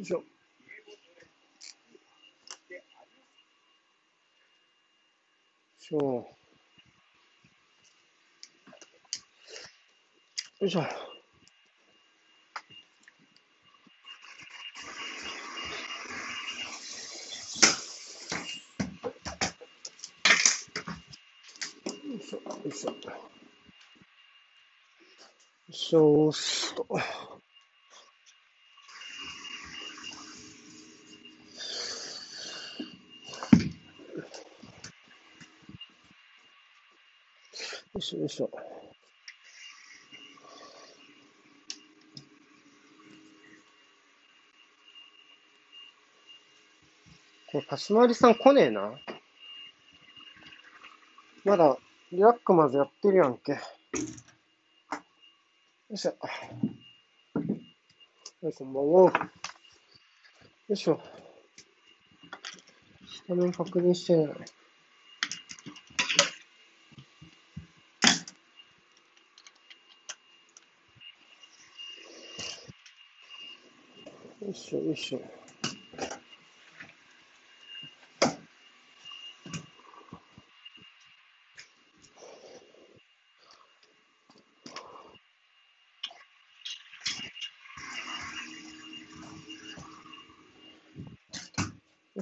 いしょ。しょ。よいしょ。よいしょ、よいしょ。よいしょ、よいしょ、よいしょ。これ、パス回りさん来ねえな。まだ、リラックまずやってるやんけ。よいしょ。はい、こんばんは。よいしょ。下面確認してない。しょ、よいしょ。よ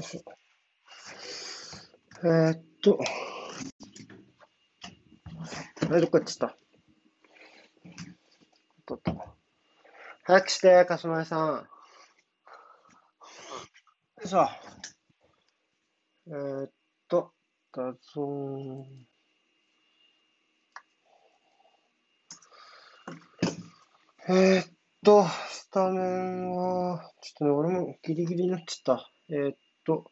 いしょ。えー、っと。あれ、どっか行っちゃった。早くして、かしまえさん。よいしょ。えー、っと、画像。えー、っと、スタメンは、ちょっとね、俺もギリギリになっちゃった。えー、っと、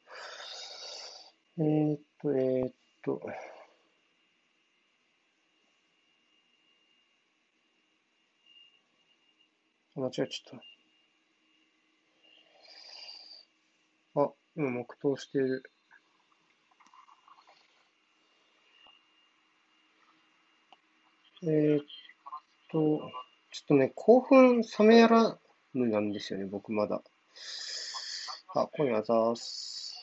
え、っと、え、っと、間違えちゃった。あ、今黙祷している。えー、っと、ちょっとね、興奮冷めやらぬなんですよね、僕まだ。あ、今夜あざーす。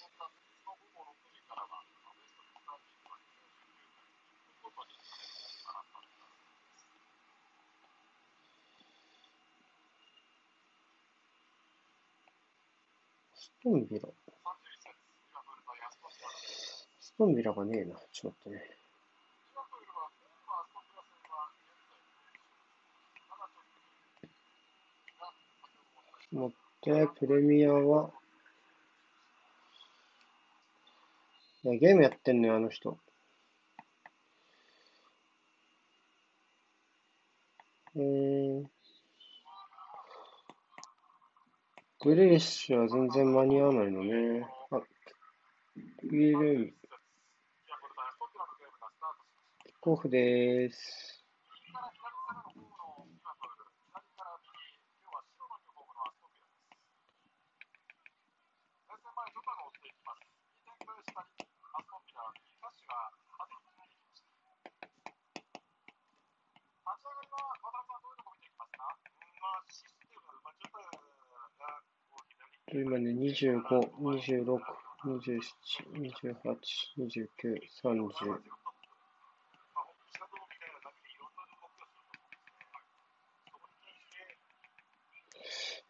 ストンビラ。ストンビラがねえな。ちょっと待ってね。待って、プレミアは、いや、ゲームやってんのよ、あの人。えー、グレーシュは全然間に合わないのね。あ、ウィルム。キックオフでーす。今ね、25、26、27、28、29、30。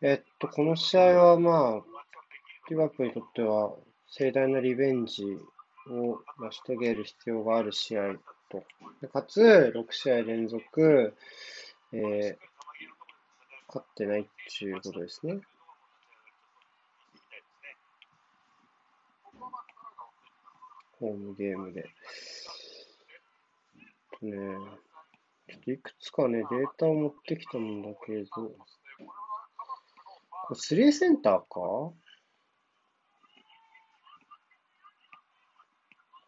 えっと、この試合はまあ、リバプールにとっては盛大なリベンジを成し遂げる必要がある試合と。かつ、6試合連続、えー、勝ってないっていうことですね。ホームゲームで。ねちょっといくつかね、データを持ってきたんだけど、これ3センターか？ちょ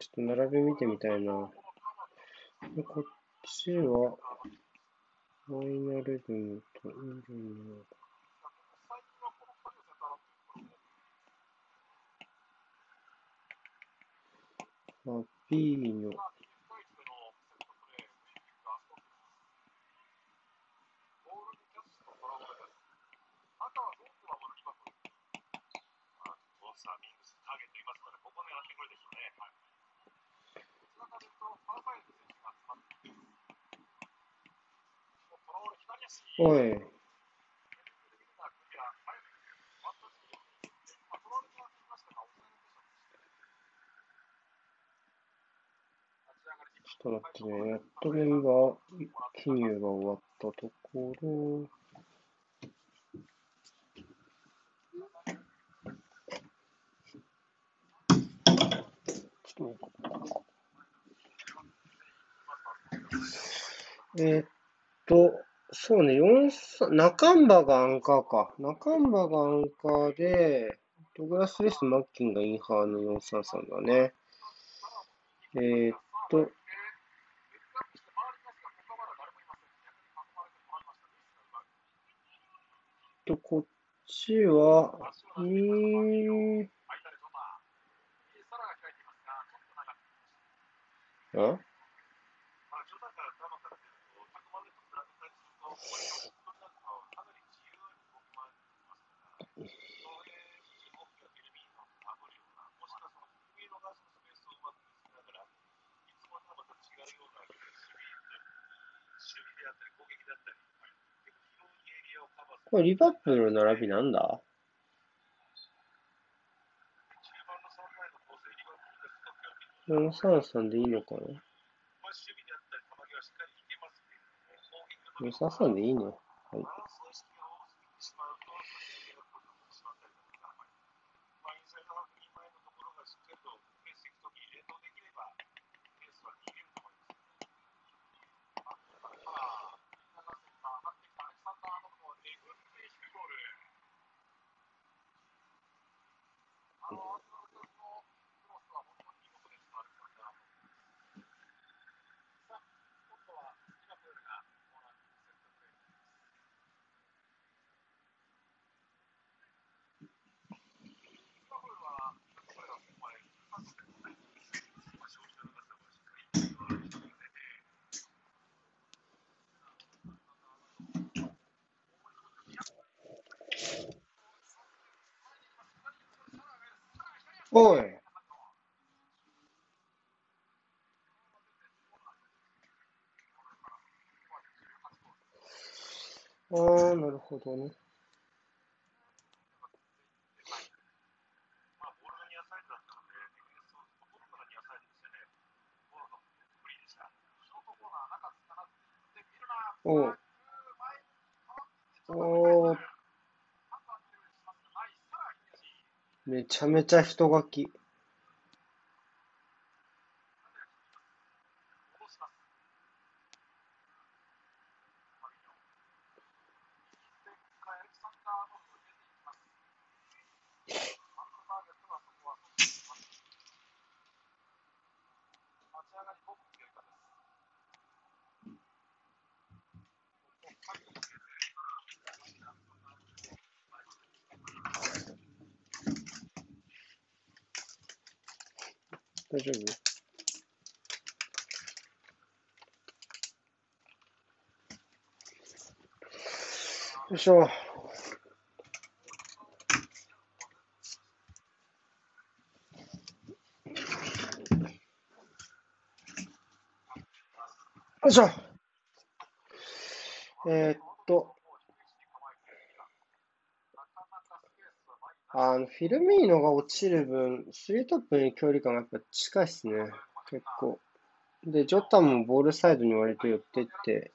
っと並べ見てみたいな。でこっちは、マイナルブンとイルンファビーニョ。おい。ちょっと待ってね。やっとメンバー記入が終わったところ。ちょっとえーっと、そうね、4三中ンバがアンカーか。中ンバがアンカーで、ドグラス・レス・マッキンがインハーの433だね。えーっと、と、こっちは、うーん、あ？これリバプールの並びなんだ？433でいいのかな？?433 でおい。ああ、なるほどね。おう。おー。めちゃめちゃ人書き。大丈夫よいしょ。よいしょ。えーっと、あの、フィルミーノが落ちる分、スリートップに距離感がやっぱ近いっすね。結構。で、ジョタもボールサイドに割と寄ってって、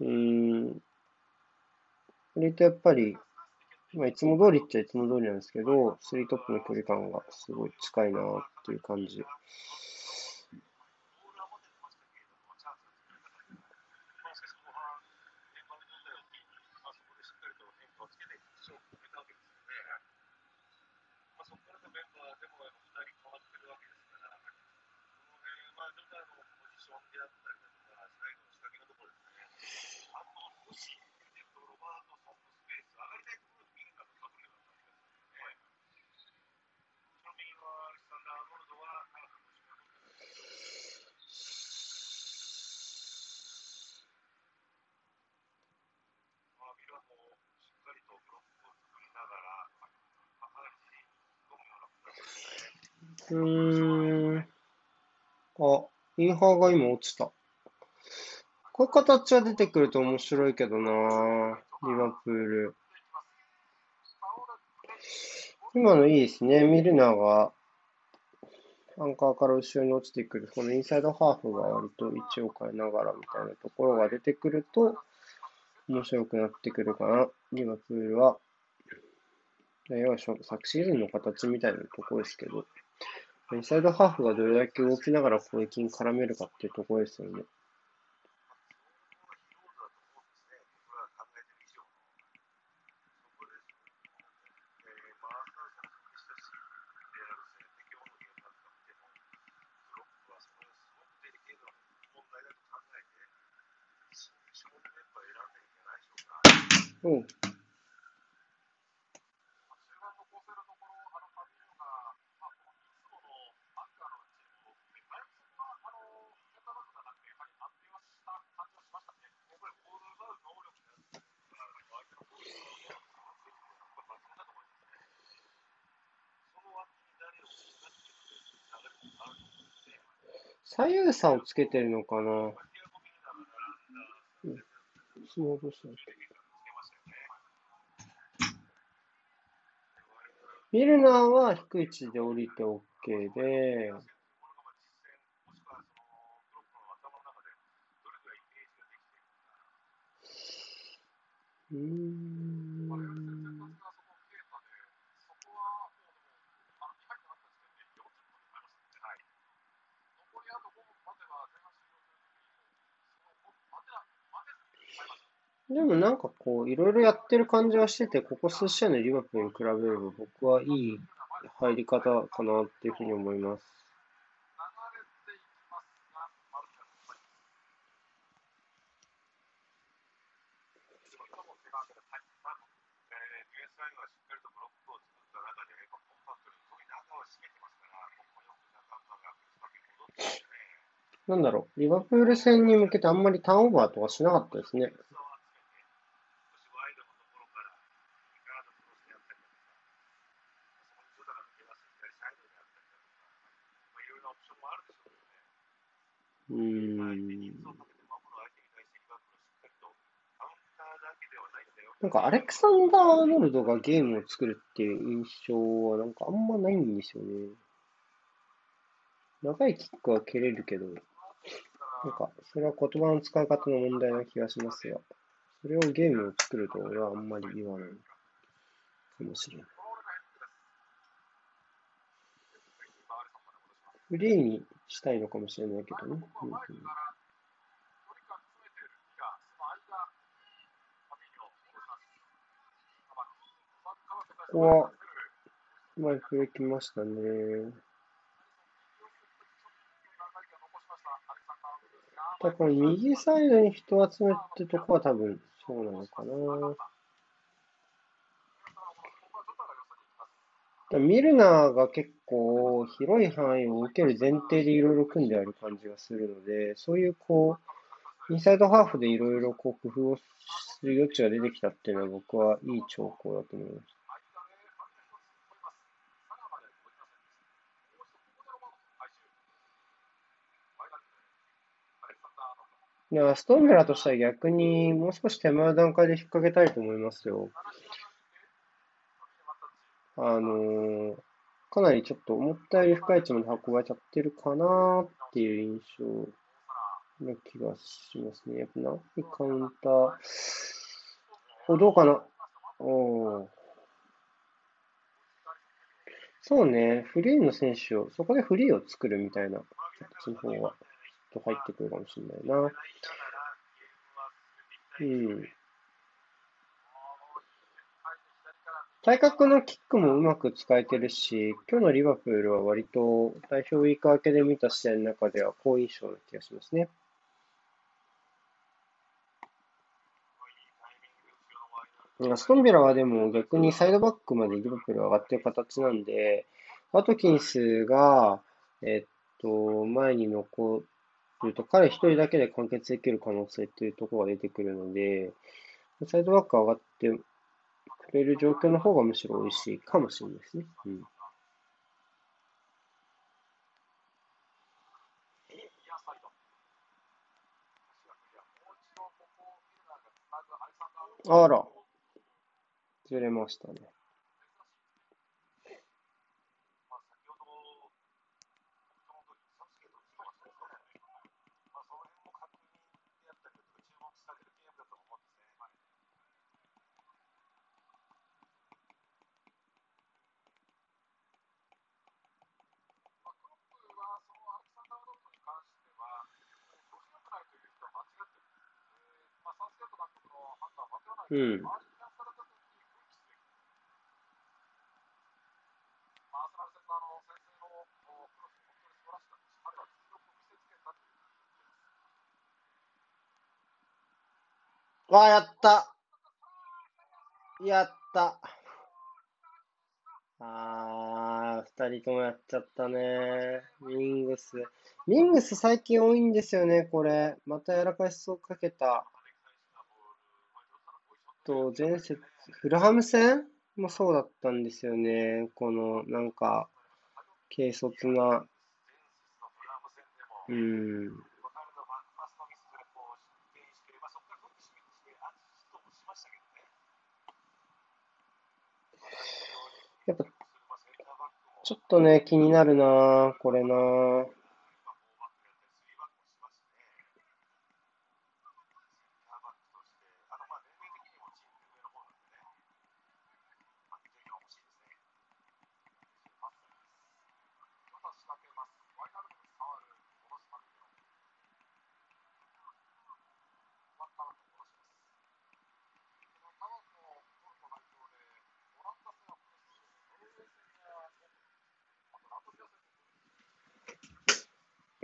うーん、割とやっぱり、まあ、いつも通りっちゃいつも通りなんですけど、スリートップの距離感がすごい近いなっていう感じ。うーん。あ、インハーが今落ちた。こういう形は出てくると面白いけどなリバプール。今のいいですね。ミルナーがアンカーから後ろに落ちてくる、このインサイドハーフが割と位置を変えながらみたいなところが出てくると、面白くなってくるかな。リバプールは。要は昨シーズンの形みたいなところですけど、インサイドハーフがどれだけ動きながら攻撃に絡めるかっていうところですよね。うん。左右差をつけてるのかな、スモールミルナーは低い位置で降りて OK で、うん。でもなんかこう、いろいろやってる感じはしてて、ここ数試合のリバプールに比べれば僕はいい入り方かなっていうふうに思います。なんだろう、リバプール戦に向けてあんまりターンオーバーとかしなかったですね。うん。なんかアレクサンダー・アーノルドがゲームを作るっていう印象はなんかあんまないんですよね。長いキックは蹴れるけど、なんかそれは言葉の使い方の問題な気がしますが、それをゲームを作ると俺はあんまり言わないかもしれない。フリーにしたいのかもしれないけどね。うんうん、ここは、うまい振れきましたね。だから右サイドに人を集めってとこは多分そうなのかな。ミルナーが結構広い範囲を受ける前提でいろいろ組んである感じがするので、そういうこう、インサイドハーフでいろいろこう工夫をする余地が出てきたっていうのは僕はいい兆候だと思います。いや、ストーメラとしては逆にもう少し手前の段階で引っ掛けたいと思いますよ。あのー、かなりちょっと思ったより深い位置まで運ばれちゃってるかなっていう印象な気がしますね。やっぱなカウンター。お、どうかなおそうね、フリーの選手を、そこでフリーを作るみたいな形の方が、ちょっと入ってくるかもしれないな。うん。体格のキックもうまく使えてるし、今日のリバプールは割と代表ウィーク明けで見た試合の中では好印象な気がしますね。ストンビラはでも逆にサイドバックまでリバプール上がってる形なんで、ワトキンスが、えっと、前に残ると彼一人だけで完結できる可能性っていうところが出てくるので、サイドバック上がってれる状況の方がむしろ美味しいかもしれないですね。うん。あら、ずれましたね。うん。わあ、やったやったあー、二人ともやっちゃったね。ミングス。ミングス最近多いんですよね、これ。またやらかしそうかけた。と、前節、フルハム戦もそうだったんですよね。この、なんか、軽率な、うん。やっぱ、ちょっとね、気になるなこれな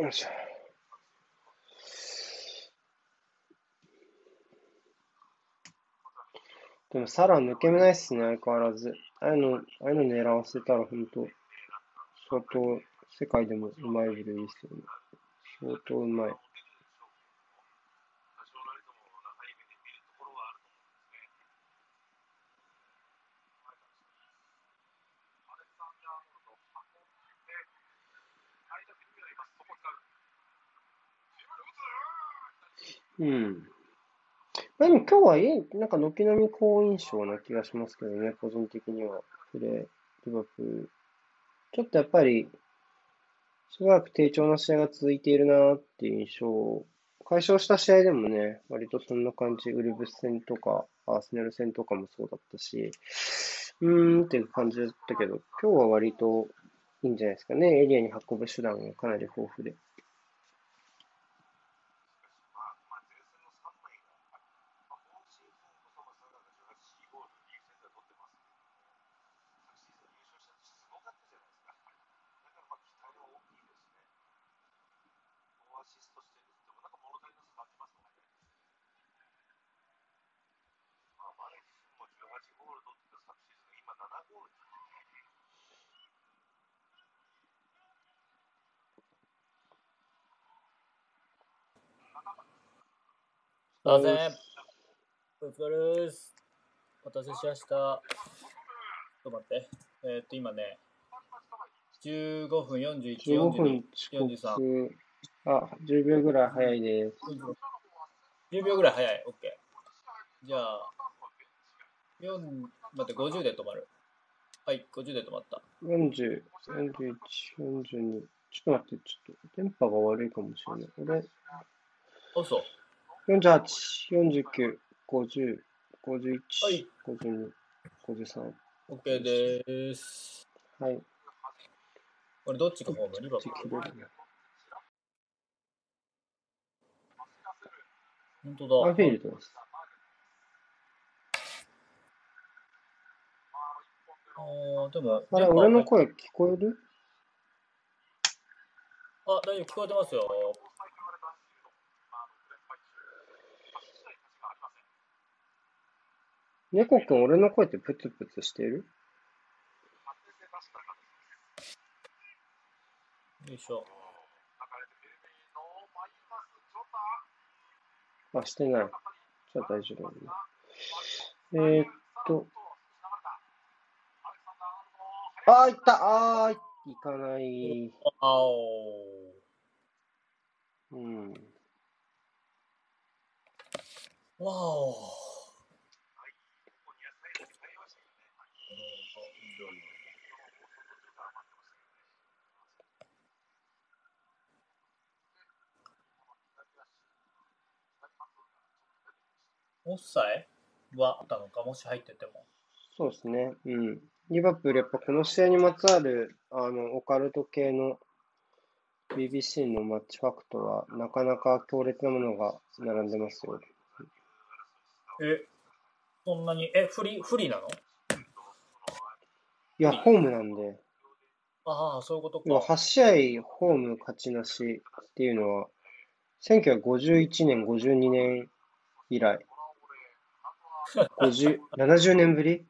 よいしょ。でも、サラ抜け目ないっすね、相変わらず。ああいうの、ああいうの狙わせたら、本当相当、世界でもうまい部類ですよね。相当うまい。うん。まあ、でも今日はいい、なんか軒並み好印象な気がしますけどね、個人的には。プレー、リバプール。ちょっとやっぱり、しばらく低調な試合が続いているなっていう印象を。解消した試合でもね、割とそんな感じ、ウルブス戦とか、アーセナル戦とかもそうだったし、うーんっていう感じだったけど、今日は割といいんじゃないですかね。エリアに運ぶ手段がかなり豊富で。ません。お疲れです。お待たせしました。ちょっと待って。えーっと、今ね、15分41、15 42分、遅刻。あ、10秒ぐらい早いです。10秒ぐらい早い。OK。じゃあ、4、待って、50で止まる。はい、50で止まった。40、41、42。ちょっと待って、ちょっと、電波が悪いかもしれない。俺、おそう。48、49、50、51、はい52、53。OK でーす。はい。これどっちがホームリバプちール切れるね。本当だ。アンフィールドです。あーでも、あれ、俺の声聞こえる？あ、大丈夫、聞こえてますよ。猫くん、俺の声ってプツプツしてる？よいしょ。あ、してない。じゃあ大丈夫だね。えー、っと。あー、いったあー、いかない。あおうん。わおオフサイはあったのか、もし入ってても。そうですね。うん。リバプール、やっぱこの試合にまつわる、あの、オカルト系の BBC のマッチファクトは、なかなか強烈なものが並んでますよ。え、そんなに、え、フリー、フリーなの？いや、ホームなんで、ああ、そういうことか。8試合ホーム勝ちなしっていうのは、1951年、52年以来、50 70年ぶり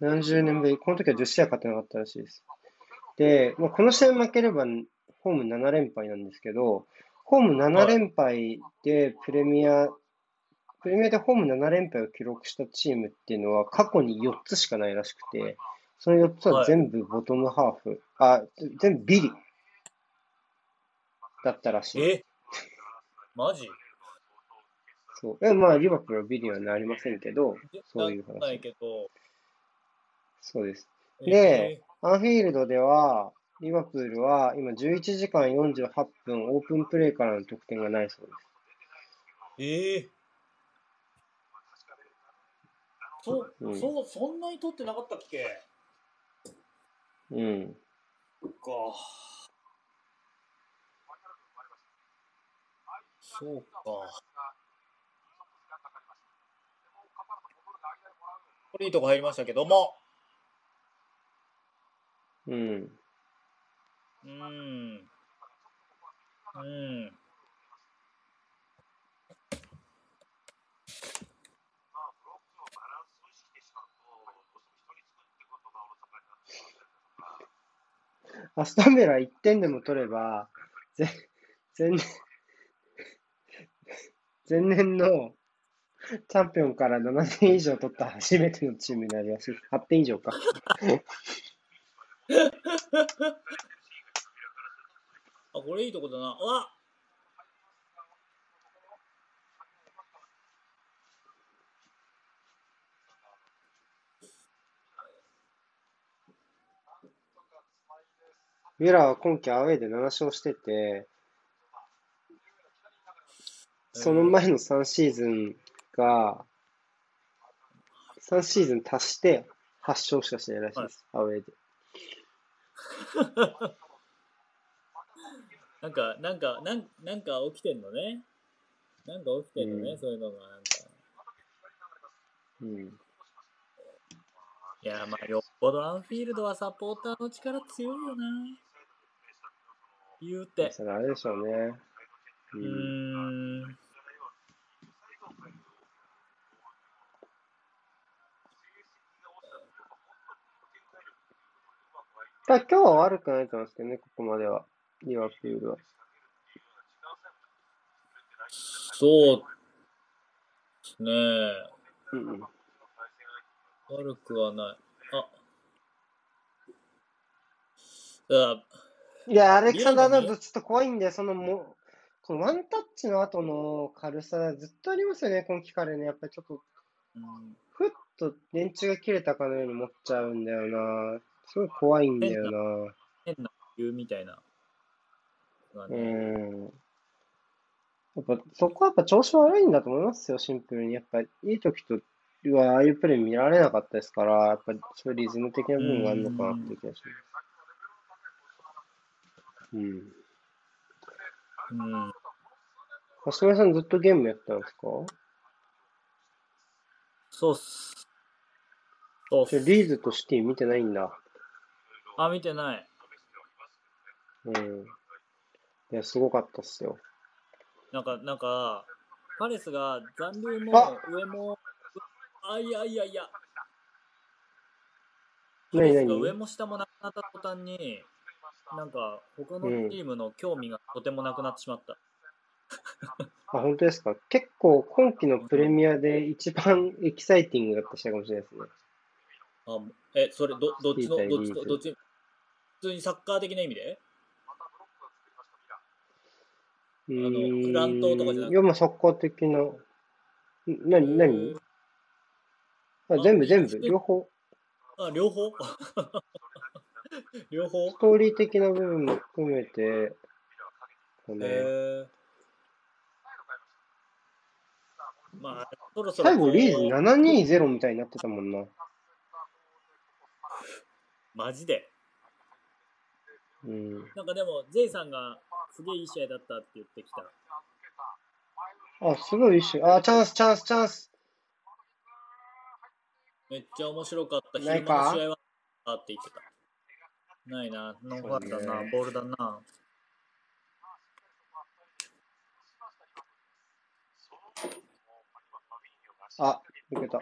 ?70 年ぶり。この時は10試合勝ってなかったらしいです。で、まあ、この試合負ければホーム7連敗なんですけど、ホーム7連敗でプレミア、プレミアでホーム7連敗を記録したチームっていうのは過去に4つしかないらしくて、その4つは全部ボトムハーフ、あ、全部ビリだったらしい。え？マジ？そう。えまあ、リバプールはビリはなりませんけど、そういう話ないけど。そうです。えでアンフィールドでは、リバプールは今11時間48分オープンプレイからの得点がないそうです。ええそう、うんそう、そんなに取ってなかったっけ？うん。そっか。そうか。これいいとこ入りましたけども。うん。うん。うん。アストンベラ1点でも取れば、ぜ前年、前年のチャンピオンから7点以上取った初めてのチームになります。8点以上か。あ、これいいとこだな。うわミュラーは今季アウェーで7勝してて、その前の3シーズンが、3シーズン足して8勝しかしてないらしいです、アウェーで。なんか、なんか、なんなんか起きてんのね。なんか起きてんのね、うんそういうのが。なんかうん。いや、まあ、よっぽどアンフィールドはサポーターの力強いよな。言うて。それあれでしょうね。ううんーん。ただ今日は悪くないと思いますけどね、ここまでは。リバプールは。そうですね。うんうん。悪くはない。あ。だいや、アレクサンダー・アーノルドちょっと怖いんで、そのも、このワンタッチの後の軽さ、ずっとありますよね、今季彼ね。やっぱりちょっと、うんふっと電池が切れたかのように持っちゃうんだよな。すごい怖いんだよな。変な理由みたいな。がうねん。やっぱ、そこはやっぱ調子悪いんだと思いますよ、シンプルに。やっぱ、いい時とは、ああいうプレー見られなかったですから、やっぱりそういうリズム的な部分があるのかなって気がします。うん。うん。橋爪さんずっとゲームやってたんですか？そうっす。そうっす。リーズとシティ見てないんだ。あ、見てない。うん。いや、すごかったっすよ。なんか、なんか、パレスが残留あも上も、あ、いやいやいや。パ何レスが何？上も下もなくなった途端に、なんか、他のチームの興味がとてもなくなってしまった。あ、本当ですか？結構今季のプレミアで一番エキサイティングだった試合かもしれないですね。あえ、それ、ど、どっちの、どっちどっち、普通にサッカー的な意味で？フラントとかじゃなくて？いや、まあサッカー的な。ん何、何？あ全部、あ全部、両方？あ、両方？両方？ストーリー的な部分も含めて、かね。へえまあ、そろそろ最後リーズこう720みたいになってたもんな。マジで？うん。なんかでも、ゼイさんがすげえいい試合だったって言ってきた。あ、すごい一瞬。あ、チャンス、チャンス、チャンス。めっちゃ面白かった。昼間の試合はあって言ってた。ないな、ノーファールだな、ボールだな。あ、抜けた。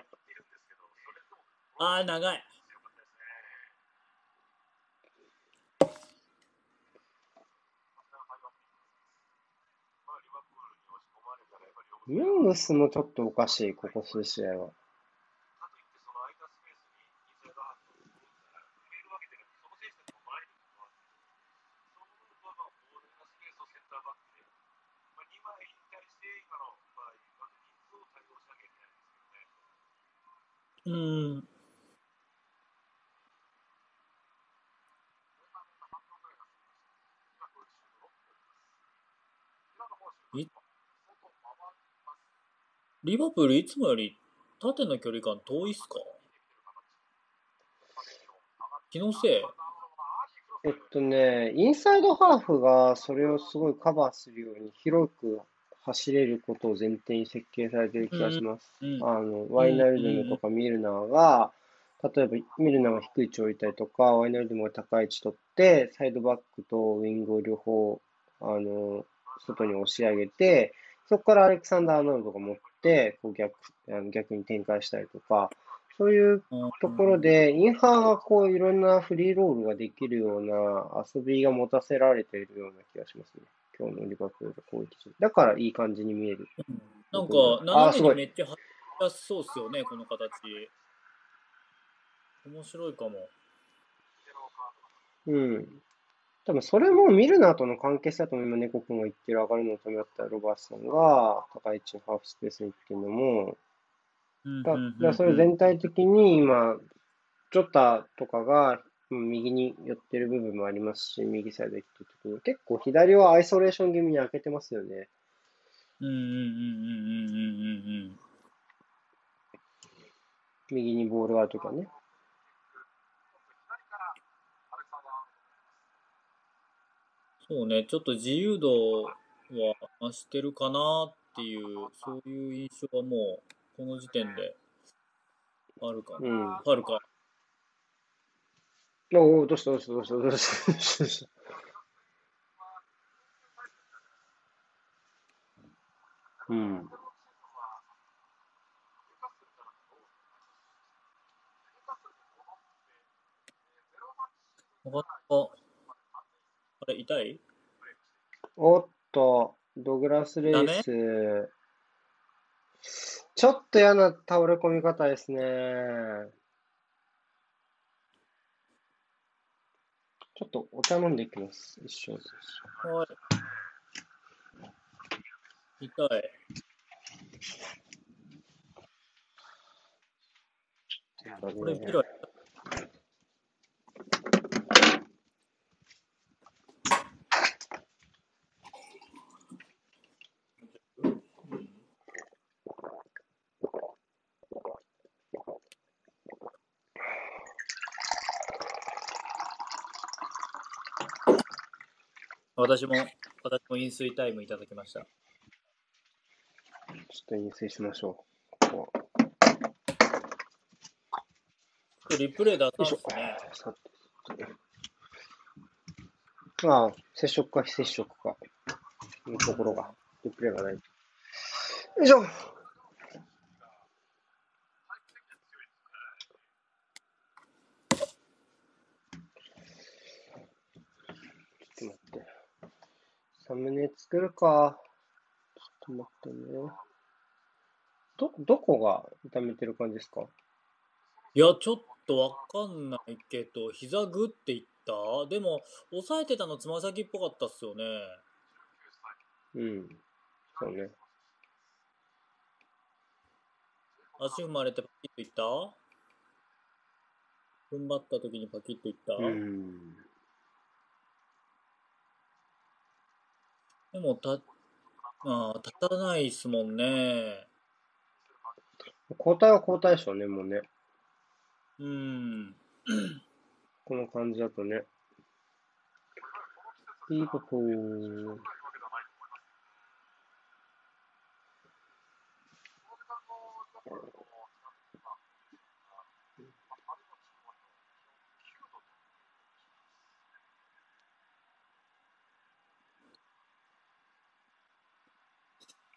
あー、長い。ミングスもちょっとおかしい、ここ数試合は。うん。いリバプールいつもより縦の距離感遠いっすか？気のせい。えっとね、インサイドハーフがそれをすごいカバーするように広く走れることを前提に設計されてる気がします。うんあの、ワイナルドムとかミルナーが、例えばミルナーが低い位置を置いたりとか、ワイナルドムが高い位置取って、サイドバックとウィングを両方、あの、外に押し上げて、そこからアレクサンダー・アーノルドが持って、こう逆、あの逆に展開したりとか、そういうところで、インハーがこういろんなフリーロールができるような遊びが持たせられているような気がしますね。今日のリバプールの攻撃陣。だからいい感じに見える。なんか斜めにめっちゃ走りやすそうっすよねこの形面白いかもうん。多分それもミルナーとの関係性だと今猫くんが言ってる上がるのためだったらロバーツさんが高い位置のハーフスペースにっていうのも、だだそれ全体的に今、ジョタとかがうん右に寄ってる部分もありますし、右サイド行ってる時に結構左はアイソレーション気味に開けてますよね。うんうんうんうんうんうんうん右にボールがあるときはね。そうねちょっと自由度は増してるかなっていうそういう印象はもうこの時点であるかな、うん。あるかおお、どうしたどうしたどうしたどうしたどうん。なかなかあれ痛い？おっと、ドグラス・レイス。ちょっと嫌な倒れ込み方ですね。ちょっとお茶飲んでいきます。一緒です。はい痛いこれピラ私も、私も飲水タイムいただきました。ちょっと飲水しましょう。ここリプレイ出よいしょさんですね。さてまあ、接触か非接触か、いうところが、リプレイがない。よいしょちょっと待って。サムネ作るか。ちょっと待ってね。ど、どこが痛めてる感じですか？いや、ちょっとわかんないけど、膝グっていった？でも、押さえてたのつま先っぽかったっすよね。うん。そうね。足踏まれてパキッといった？踏ん張った時にパキッといった、うん。でも、た、あー立たないっすもんね。交代は交代でしょうね、もうね。うん。この感じだとね。リバプール。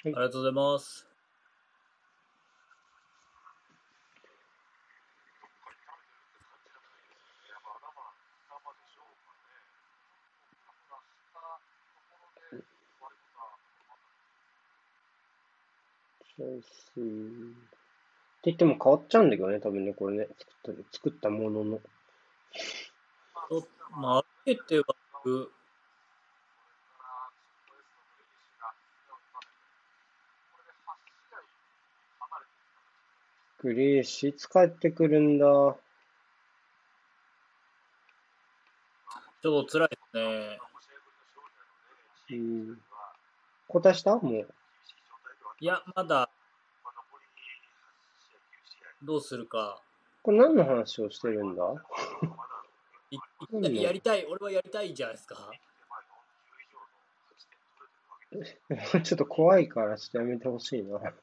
ありがとうございます。チェルシー。って言っても変わっちゃうんだけどね、多分ね、これね、作った作ったものの。とまあ、あえては、うグリーシいつ帰ってくるんだ。ちょっと辛いですね。うん。交代した？もう。いや、まだ、どうするか。これ何の話をしてるんだ？やりたい、俺はやりたいじゃないですか。ちょっと怖いから、ちょっとやめてほしいな。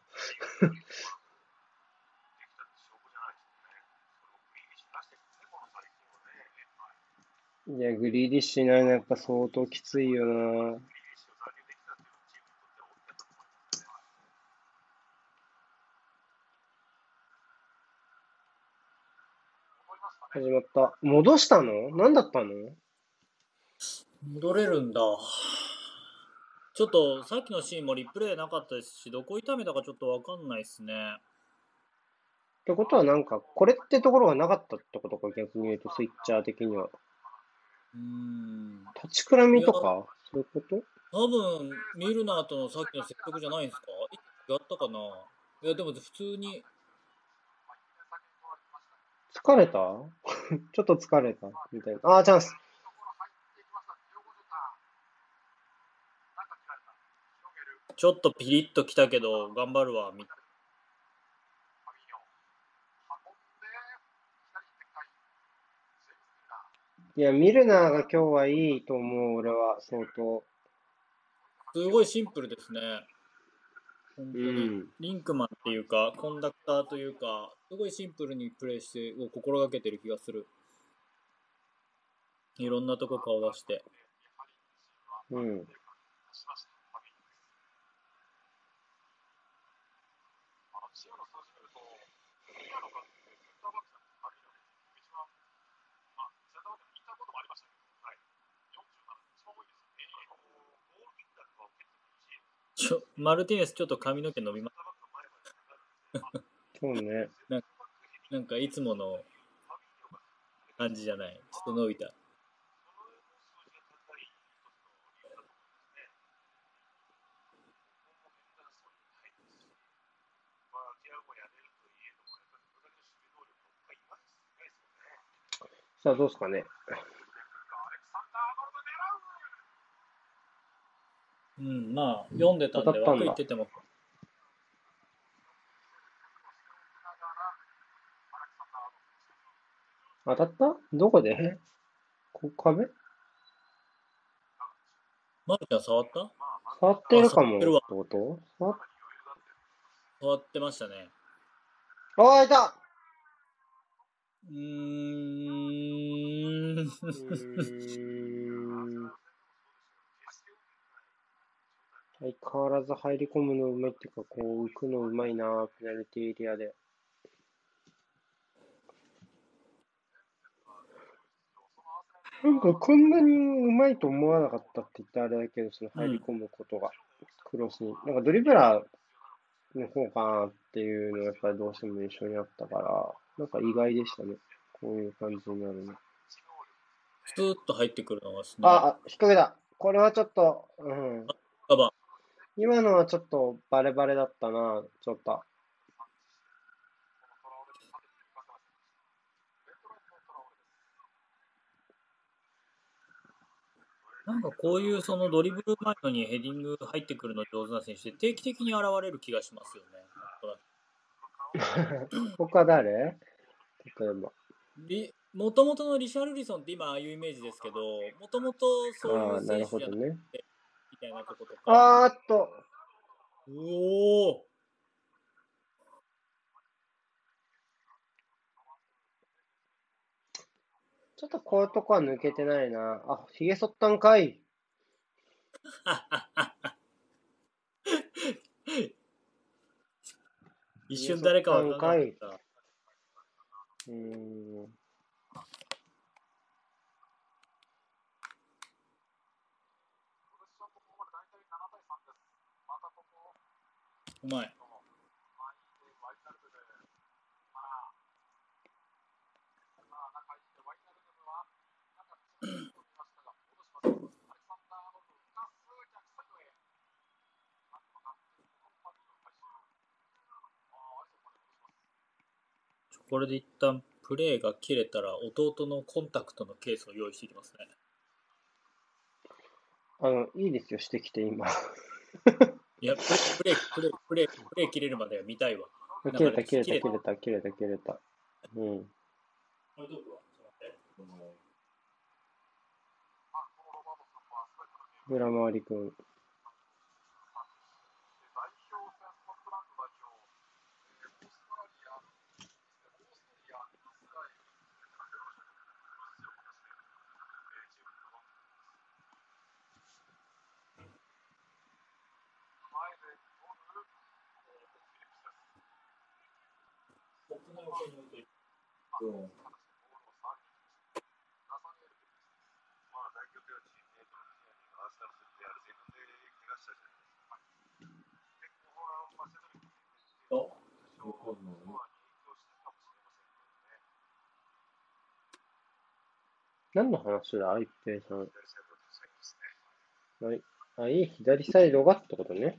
いや、グリーディッシュいないのやっぱ相当きついよな。始まった。戻したの？何だったの？戻れるんだ。ちょっと、さっきのシーンもリプレイなかったですし、どこ痛めたかちょっとわかんないですね。ってことはなんか、これってところがなかったってことか、逆に言うと、スイッチャー的には。うーん。立ちくらみとかそういうこと？多分、ミルナーとのさっきの接触じゃないんですか？違ったかな？いや、でも普通に、疲れた？ちょっと疲れた？みたいな。ああ、チャンス。ちょっとピリッときたけど、頑張るわ。みいや、ミルナーが今日はいいと思う、俺は、相当。すごいシンプルですね。本当うに。ん。リンクマンっていうか、コンダクターというか、すごいシンプルにプレイして、を心がけてる気がする。いろんなとこ顔出して。うん。ょ、マルティネスちょっと髪の毛伸びまそうね。なんかいつもの感じじゃない。ちょっと伸びた。さあ、どうですかね。うん、まあ、読んでたんで当たったんだ枠行ってても。当たった？どこで？こ壁？マルちゃん触った？触ってるかも。ってあ触ってるわ。こと？触っ触ってましたね。ああ、いた。うーん相変わらず入り込むのうまいっていうか、こう浮くのうまいな、ペナルティエリアで。なんかこんなにうまいと思わなかったって言ってあれだけど、その入り込むことが、クロスに。なんかドリブラーの方かなっていうのがやっぱりどうしても印象にあったから、なんか意外でしたね。こういう感じになるの。スーッと入ってくるのがですね。あ、あ、引っ掛けた。これはちょっと、うん。カバ今のはちょっとバレバレだったな、ちょっと。なんかこういうそのドリブル前のにヘディング入ってくるの上手な選手って定期的に現れる気がしますよね。他誰？例えば。リもともとのリシャルリソンって今ああいうイメージですけど、もともとそういう選手じゃなくほどね。たいなとことか。あーっと、おおちょっとこういうとこは抜けてないな。あ、髭剃ったんかい。一瞬誰かわからないった。うーん。うまい。これで一旦プレーが切れたら弟のコンタクトのケースを用意していきますね。あの、いいですよ、してきて今。いや、プレー、プレー、プレー、プレー切れるまでは見たいわ。切れた、切れた、切れた切れた、切れた。うん。裏回りくん。僕の横に置いとい何の話だ、一平さん。はい。あ、いい左サイドがってことね。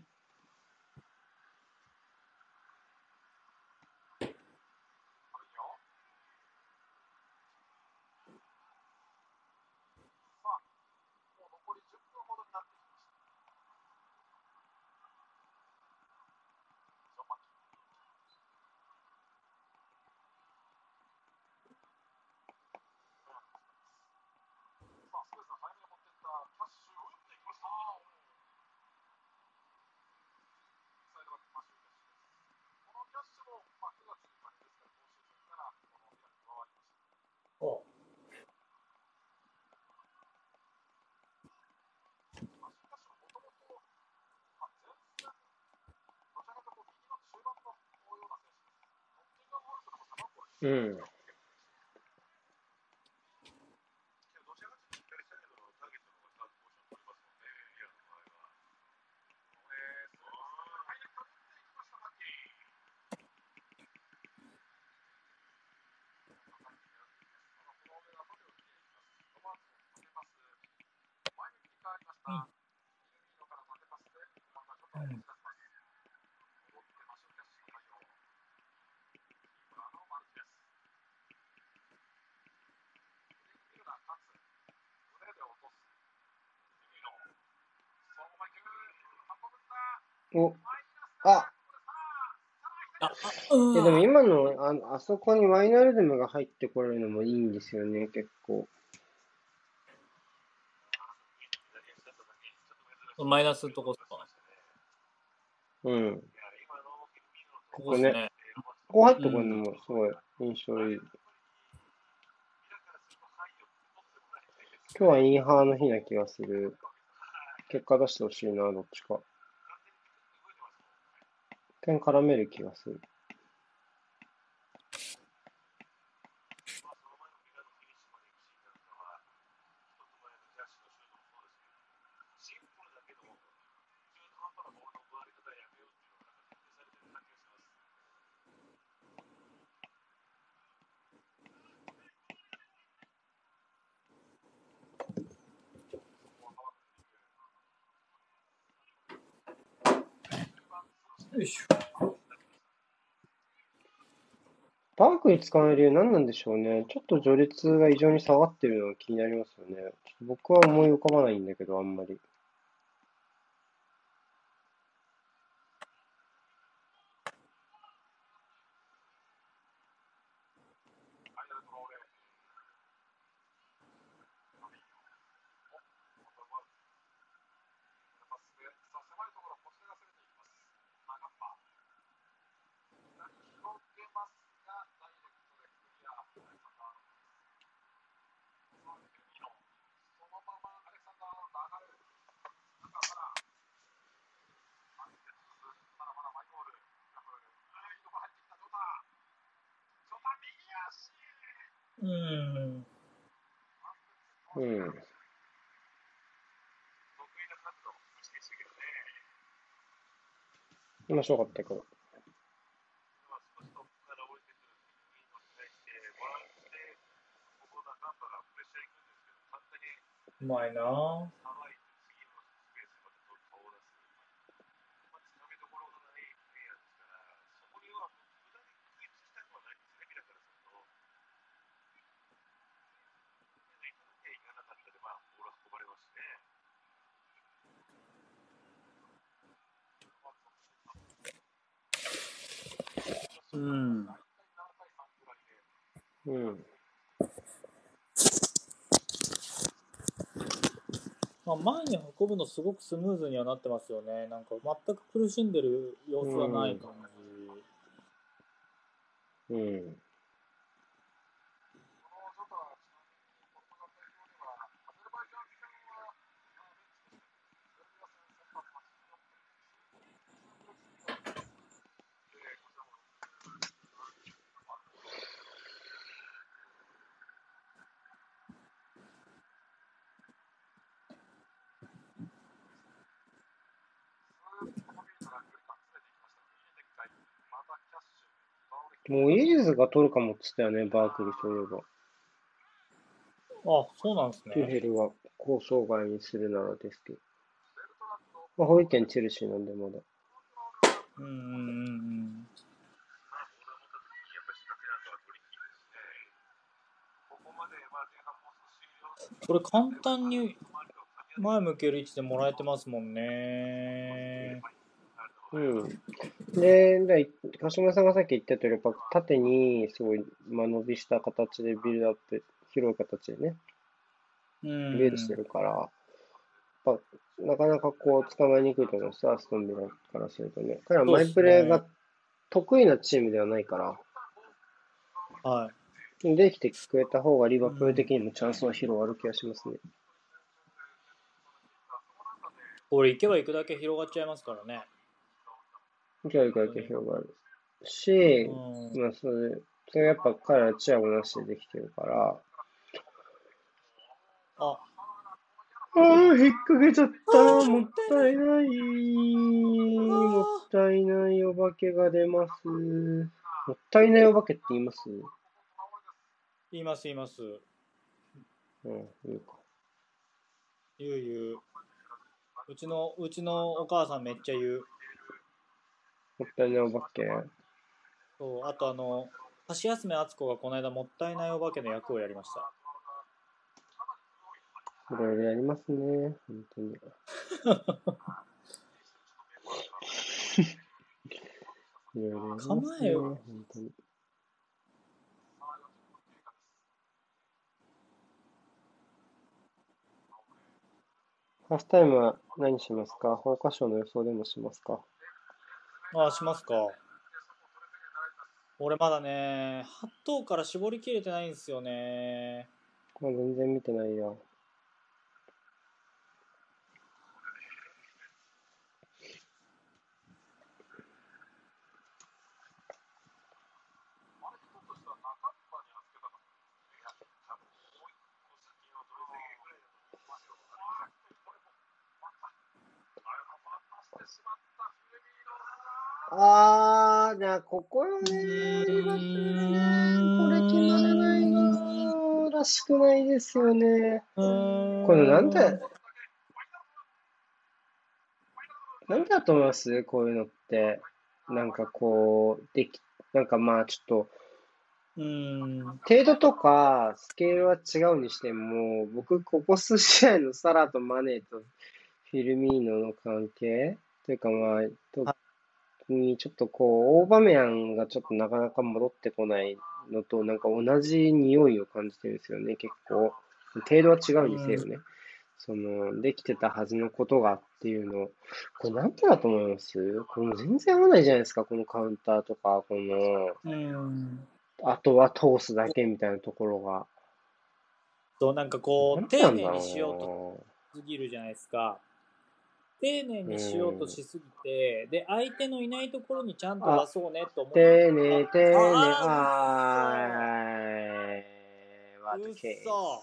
おうお、あ、いやでも今の、あ、あそこにワイナルドムが入ってこれるのもいいんですよね、結構。マイナスのとこっすかうん。ここですね。ここ入ってこるのもすごい印象いい。今日はインハーの日な気がする。結果出してほしいな、どっちか。点絡める気がする。よいしょ。バークに使わない理由何なんでしょうね。ちょっと序列が異常に下がってるのが気になりますよね。ちょっと僕は思い浮かばないんだけど、あんまり。うん。うん。面白かったけど。うまいなぁ。うん。うん。まあ、前に運ぶのすごくスムーズにはなってますよね。なんか全く苦しんでる様子はない感じ。うん。もうイリズが取るかもって言ってたよね、バークリーそういえば。あ、そうなんですトゥヘね。ルが構想外にするならですけど。まあ、保育園チェルシーなんでまだ。うんうんうんうん。これ簡単に前向ける位置でもらえてますもんね。うん。で、だい鹿島さんがさっき言った通り、やっぱ縦にすごい、まあ、伸びした形でビルドアップ、広い形でね、うん。ビルドしてるから、やっぱなかなかこう、捕まえにくいと思うんですよ、アストンビラからするとね。彼はマイプレーが得意なチームではないから、はい。できてくれた方がリバプール的にもチャンスは広がる気がしますね。これ行けば行くだけ広がっちゃいますからね。教育だけ広がるし、うん。まあ、それ、それやっぱ彼らチアゴなしでできてるから、あ、ああ、引っ掛けちゃった。もったいない。もったいないお化けが出ます。もったいないお化けって言います？言います言います。うん、言うか。言う言う。うちの、うちのお母さんめっちゃ言う。もったいないお化け。そう、あとあの、橋休め敦子がこの間もったいないお化けの役をやりました。いろいろやりますね。本当に。いろいろやりますね。構えよ本当に。ハーフタイムは何しますか？法科賞の予想でもしますか？ああ、しますか。俺まだね、8頭から絞りきれてないんですよね。まあ、全然見てないよ。あー、な、ここよね。これ決まらないならしくないですよね。ここれなんで、なんでだと思います？こういうのって。なんかこう、でき、なんかまあちょっと、うん。程度とかスケールは違うにしても、僕、ここ数試合のサラとマネーとフィルミーノの関係？というかまあ、特にちょっとこう、オーバメヤンがちょっとなかなか戻ってこないのと、なんか同じ匂いを感じてるんですよね、結構。程度は違うにせよね。その、できてたはずのことがっていうの。これなんでだと思います？これもう全然合わないじゃないですか、このカウンターとか、この、うん。あとは通すだけみたいなところが。そう、なんかこう、丁寧にしようとすぎるじゃないですか。丁寧にしようとしすぎて、で、相手のいないところにちゃんと出そうねと思って。丁寧、丁寧、ああーワードケース。嘘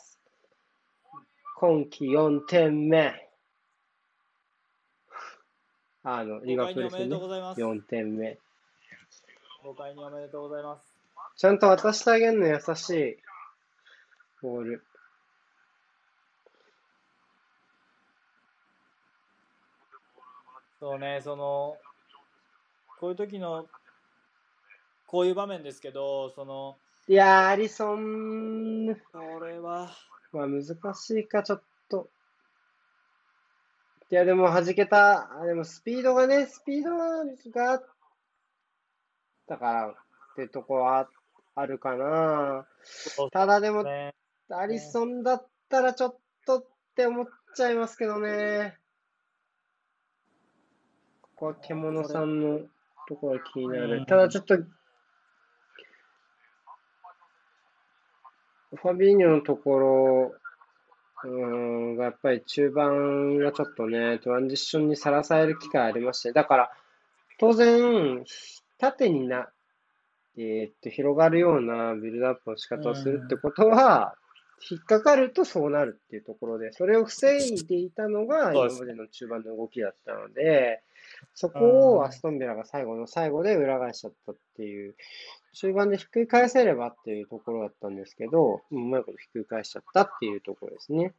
今季4点目。あの、リバプールおめで戦ねとうございます。4点目。ご会におめでとうございます。ちゃんと渡してあげるの優しい。ボール。そうね、その、こういう時の、こういう場面ですけど、その、いやー、アリソン、これは、まあ難しいか、ちょっと。いや、でも弾けた。あでもスピードがね、スピードがあったからってとこはあるかな。ただでも、ね、アリソンだったらちょっとって思っちゃいますけどね。ここは獣さんのところが気になる。うんただちょっと、ファビーニョのところ、うーん、がやっぱり中盤がちょっとね、トランジッションにさらされる機会ありまして、だから、当然、縦にな、えーっと、広がるようなビルドアップの仕方をするってことは、引っかかるとそうなるっていうところで、それを防いでいたのが今までの中盤の動きだったので、そこをアストンビラが最後の最後で裏返しちゃったっていう、中盤でひっくり返せればっていうところだったんですけど、うまいことひっくり返しちゃったっていうところですね。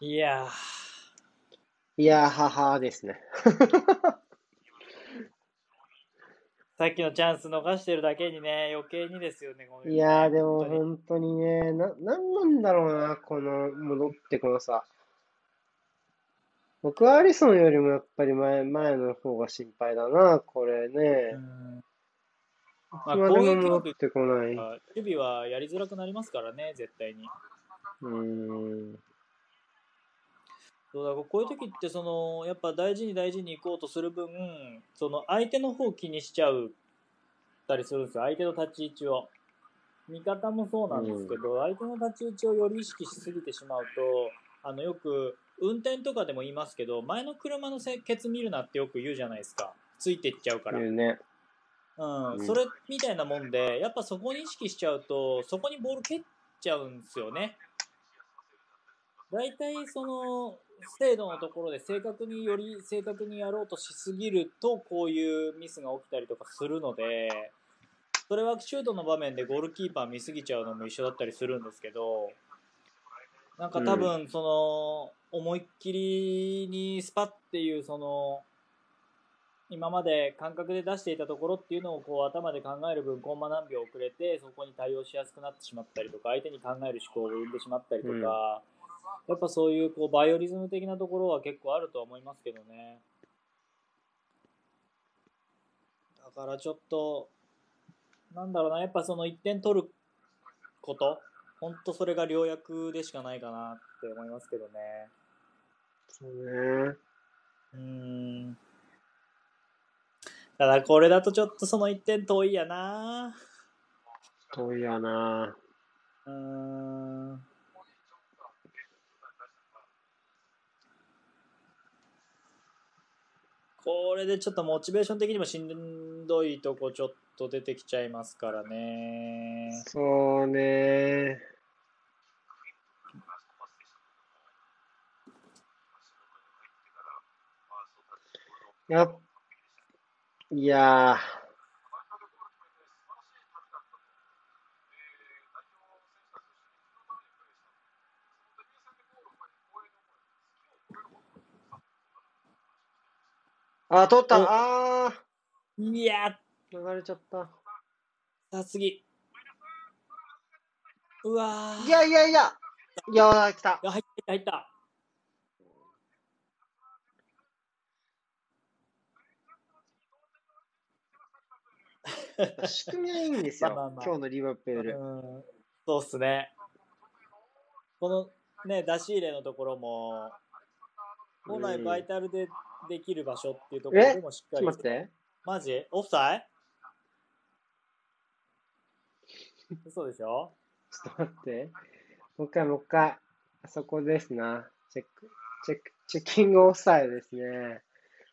いやいやー、ははーですね。さっきのチャンス逃してるだけにね、余計にですよね、このいやー、でも本当にね、な、なんなんだろうな、この、戻ってこのさ。僕はアリソンよりもやっぱり前、前の方が心配だな、これね。うんいまあ、つまでも戻ってこない。うが守備はやりづらくなりますからね、絶対に。ーん。そうだこういう時ってそのやっぱ大事に大事に行こうとする分その相手の方を気にしちゃうたりするんですよ。相手の立ち位置を。味方もそうなんですけど、相手の立ち位置をより意識しすぎてしまうとあのよく運転とかでも言いますけど前の車のケツ見るなってよく言うじゃないですか。ついていっちゃうから。うん。うん。それみたいなもんでやっぱそこに意識しちゃうとそこにボール蹴っちゃうんですよね。大体その精度のところで正確により正確にやろうとしすぎるとこういうミスが起きたりとかするのでそれはシュートの場面でゴールキーパー見すぎちゃうのも一緒だったりするんですけどなんか多分その思いっきりにスパっていうその今まで感覚で出していたところっていうのをこう頭で考える分コンマ何秒遅れてそこに対応しやすくなってしまったりとか相手に考える思考を生んでしまったりとか、やっぱそういうこうバイオリズム的なところは結構あるとは思いますけどね。だからちょっとなんだろうなやっぱその1点取ること本当それが良薬でしかないかなって思いますけどね。そうね。うーん。ただこれだとちょっとその1点遠いやな。遠いやな。うーんこれでちょっとモチベーション的にもしんどいとこちょっと出てきちゃいますからね。そうね。や、いやあ、取ったおあいやー流れちゃった。さあ次。うわーいやいやいやいやー、来た。あ入った入った。仕組みはいいんですよ。まあまあまあ今日のリバプール。うんそうっすね。このね、出し入れのところも、本来バイタルでできる場所っていうところでもしっかり待って。マジ？オフサイ？嘘でしょ？ちょっと待って。もう一回、もう一回。あそこですな。チェック、チェック、チェッキングオフサイドですね。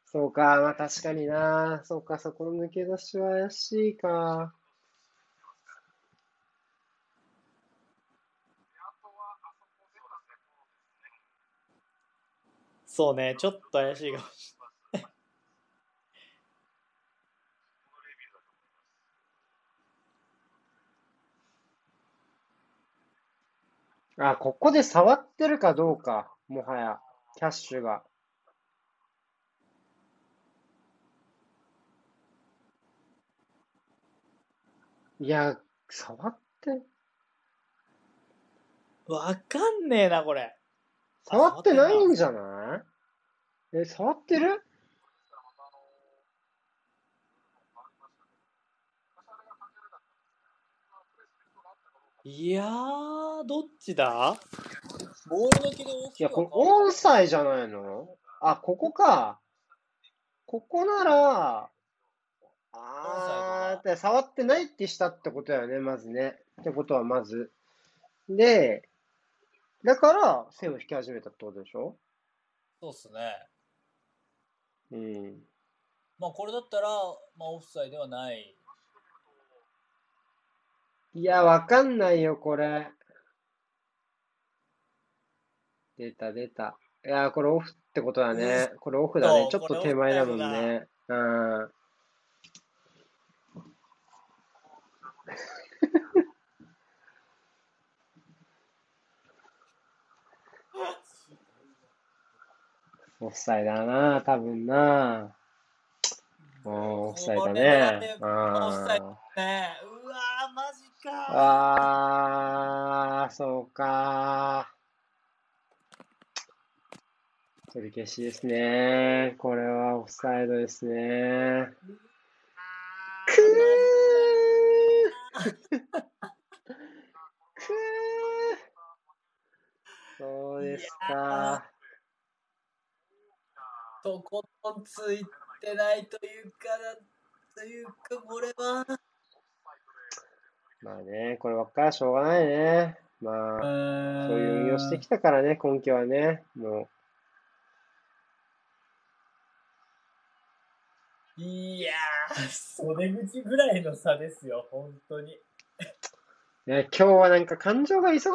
そうか、まあ確かにな。そうか、そこの抜け出しは怪しいか。そうね、ちょっと怪しいかもしあ、ここで触ってるかどうか、もはや、キャッシュが。いや、触って、れない。わかんねえな、これ。触ってないんじゃない？え、触ってる？いやー、どっちだ？ボールだけで大きいや、これくは変わオンサイじゃないの？あ、ここか。ここなら、あー、で触ってないってしたってことだよね、まずね。ってことはまず。で、だから線を引き始めたってことでしょ？そうっすね。うん。まあ、これだったら、まあ、オフサイではない。いや、わかんないよ、これ。出た、出た。いや、これオフってことだね。これオフだね。ちょっとれ手前だもんね。うん。オフサイだな、多分な。うん、オフサイだねね。うん。オフサイねえ、うわー、マジかあー、そうか取り消しですね。これはオフサイドですね。くーくーそうですか。とことんついてないというかな、というか、これは。まあね、こればっかりはしょうがないね。まあ、そういう運用してきたからね、根拠はね。もいやー、袖口ぐらいの差ですよ、本当に。う。ね、今日はなんか感情が忙しいね。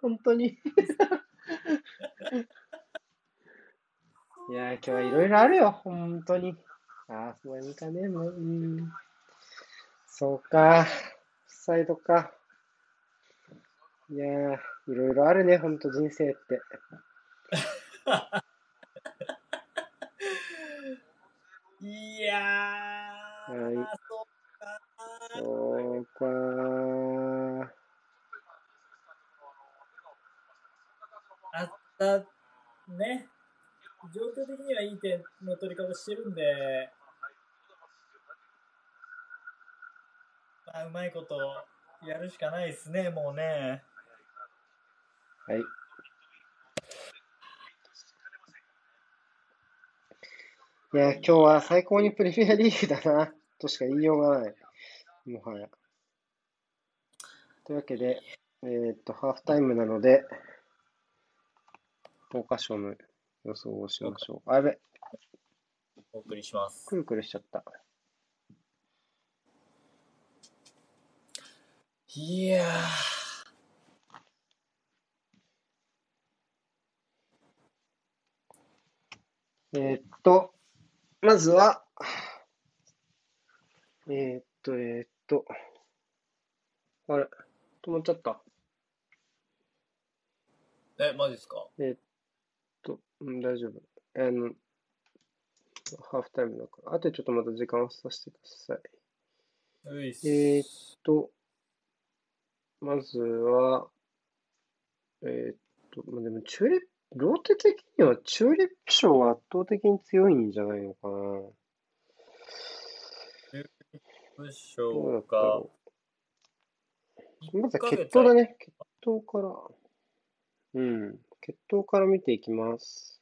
本当に。いや、今日はいろいろあるよ。本当に。ああ、そういうかね、もう。うん。そうか。サイドか。いやー、いろいろあるね、本当人生って。いやー、はいそうかそうかー。あった、ね。状況的にはいい点の取り方してるんで、まあ、うまいことやるしかないですね、もうね。はい。いや、今日は最高にプレミアリーグだな、としか言いようがない。もはや。というわけで、えーっと、ハーフタイムなので、桜花賞の予想をしましょう。あ、やべ、お送りします。くるくるしちゃった。いやえーっと、まずは、えーっと、えーっと、あれ、止まっちゃった。ー、え、マジですか？えーっと、うん、大丈夫。あの、ハーフタイムだから。あとちょっとまた時間をさせてください。うい。えーっと、まずは、えーっと、まあでも、チューリップ、ローテ的にはチューリップ賞が圧倒的に強いんじゃないのかな。でしどうだょうか。まずは決闘だね。決闘から。うん。決闘から見ていきます。